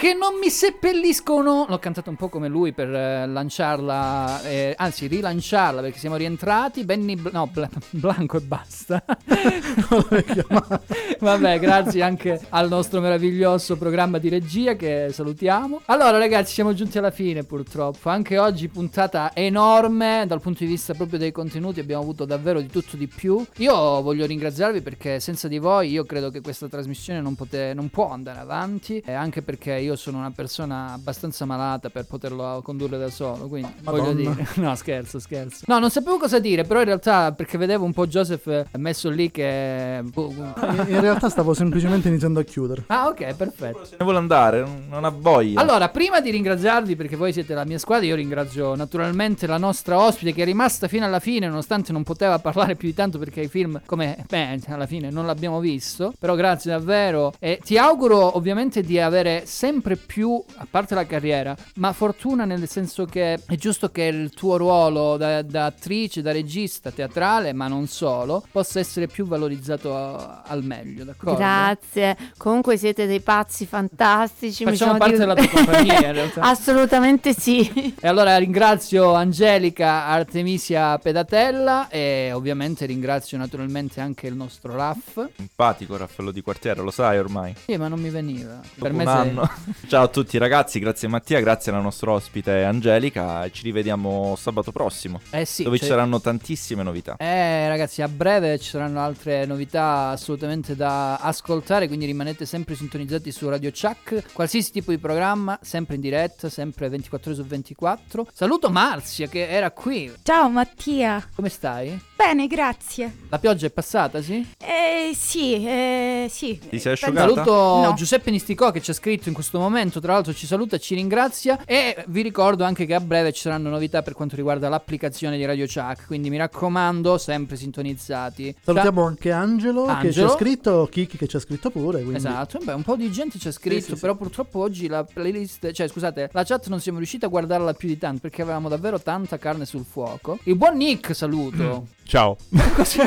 Finché non mi seppelliscono. L'ho cantata un po' come lui per eh, lanciarla, eh, anzi rilanciarla perché siamo rientrati. Benny Bl- no, Bla- Blanco e basta. Vabbè, grazie anche al nostro meraviglioso programma di regia che salutiamo. Allora, ragazzi, siamo giunti alla fine purtroppo. Anche oggi puntata enorme dal punto di vista proprio dei contenuti. Abbiamo avuto davvero di tutto di più. Io voglio ringraziarvi perché senza di voi io credo che questa trasmissione non, pote- non può andare avanti. E anche perché io sono una persona abbastanza malata per poterlo condurre da solo. Quindi voglio Madonna. dire. No, scherzo, scherzo. No, non sapevo cosa dire, però in realtà perché vedevo un po' Joseph eh, messo lì che. boh, In in realtà stavo semplicemente iniziando a chiudere. Ah, ok, perfetto. Se ne vuole andare, non- non ha voglia. Allora, prima di ringraziarvi perché voi siete la mia squadra, io ringrazio naturalmente la nostra ospite che è rimasta fino alla fine, nonostante non poteva parlare più di tanto perché i film, come beh, alla fine non l'abbiamo visto. Però grazie davvero e ti auguro ovviamente di avere sempre più, a parte la carriera, ma fortuna nel senso che è giusto che il tuo ruolo da, da attrice, da regista teatrale, ma non solo, possa essere più valorizzato a- al meglio, d'accordo? Grazie. Comunque siete dei pazzi fantastici. mi Facciamo sono parte div- della tua compagnia, in realtà. Assolutamente sì. E allora ringrazio Angelica Artemisia Pedatella e ovviamente ringrazio naturalmente anche il nostro Raff. Simpatico Raffaello di quartiere, lo sai ormai. Sì, ma non mi veniva. Dopo per me un sei- anno. Ciao a tutti ragazzi, grazie Mattia, grazie alla nostra ospite Angelica ci rivediamo sabato prossimo. Eh sì, dove cioè- ci saranno tantissime novità. Eh ragazzi, a breve ci saranno altre novità assolutamente da ascoltare, quindi rimanete sempre sintonizzati su Radio Chuck, qualsiasi tipo di programma, sempre in diretta, sempre 24 ore su 24. Saluto Marzia che era qui. Ciao Mattia. Come stai? Bene, grazie. La pioggia è passata, sì? Eh sì, eh sì. Ti sei asciugata? Saluto No. Giuseppe Nisticò che ci ha scritto in questo momento, tra l'altro ci saluta ci ringrazia e vi ricordo anche che a breve ci saranno novità per quanto riguarda l'applicazione di Radio Chuck, quindi mi raccomando, sempre sintonizzati. Salutiamo anche Angelo, che ci Angelo. ha scritto, Kiki che ci ha scritto pure. Quindi... Esatto, beh, un po' di gente ci ha scritto, sì, sì. però purtroppo oggi la playlist, cioè scusate, la chat non siamo riusciti a guardarla più di tanto perché avevamo davvero tanta carne sul fuoco. Il buon Nick, saluto. Ciao. Così.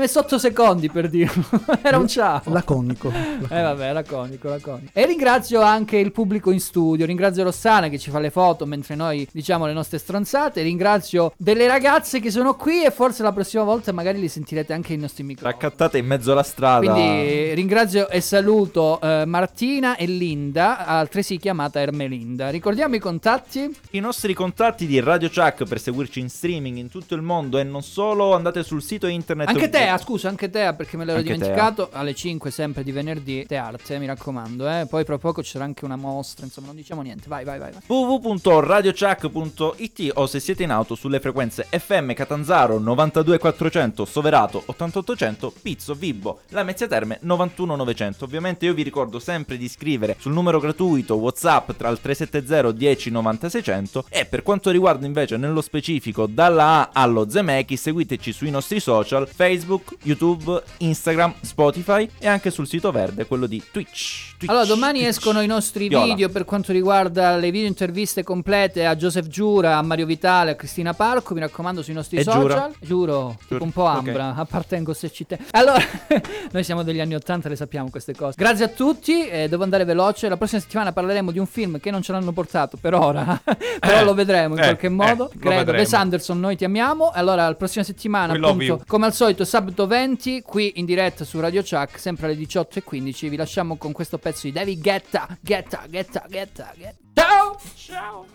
Messo 8 secondi per dirlo. Era un ciao. Laconico. Eh vabbè, laconico, laconico. E ringrazio anche il pubblico in studio, ringrazio Rossana che ci fa le foto mentre noi diciamo le nostre stronzate, ringrazio delle ragazze che sono qui e forse la prossima volta magari li sentirete anche i nostri microfoni. Raccattate in mezzo alla strada. Quindi ringrazio e saluto eh, Martina e Linda, altresì chiamata Ermelinda. Ricordiamo i contatti? I nostri contatti di Radio Chuck per seguirci in streaming in tutto il mondo e non solo, andate sul sito internet. Anche te, ah, scusa, anche te, perché me l'ero Anche dimenticato. Alle 5 sempre di venerdì, te arte, mi raccomando. Eh. Poi tra poco sarà anche una mostra, insomma, non diciamo niente. Vai, vai, vai. vai. www.radiochuck.it o se siete in auto sulle frequenze FM Catanzaro 92400, Soverato 8800, Pizzo, Vibbo, Lamezia Terme 91900. Ovviamente io vi ricordo sempre di scrivere sul numero gratuito WhatsApp tra il 370 10 90 600 e per quanto riguarda invece nello specifico dalla A allo Zemechi seguite seguiteci sui nostri social, Facebook, YouTube, Instagram, Spotify e anche sul sito verde, quello di Twitch. Twitch, Allora, domani Twitch. escono i nostri Viola. video per quanto riguarda le video interviste complete a Joseph Giura, a Mario Vitale, a Cristina Parco. Mi raccomando sui nostri E social. Giura? Giuro, Giuro, un po' ambra, appartengo se ci te. Allora, noi siamo degli anni 80, le sappiamo queste cose. Grazie a tutti, eh, devo andare veloce. La prossima settimana parleremo di un film che non ce l'hanno portato per ora, però Eh, lo vedremo in eh, qualche eh, modo. Credo. Wes Anderson, noi ti amiamo. Allora, la prossima settimana, We appunto, come al solito, sabato 20, qui in diretta su Radio Chuck, sempre alle 18.15. Vi lasciamo con questo pezzo di David Guetta. Guetta, Guetta, Guetta, Guetta. Ciao! Ciao!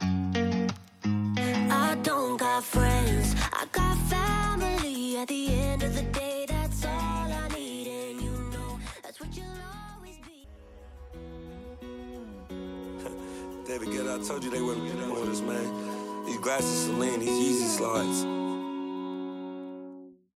I don't got friends, I got family. At the end of the day, that's all I need, and you know that's what you'll always be. David Guetta, I told you they wouldn't get with us, man. These glasses Celine, these Yeezy slides.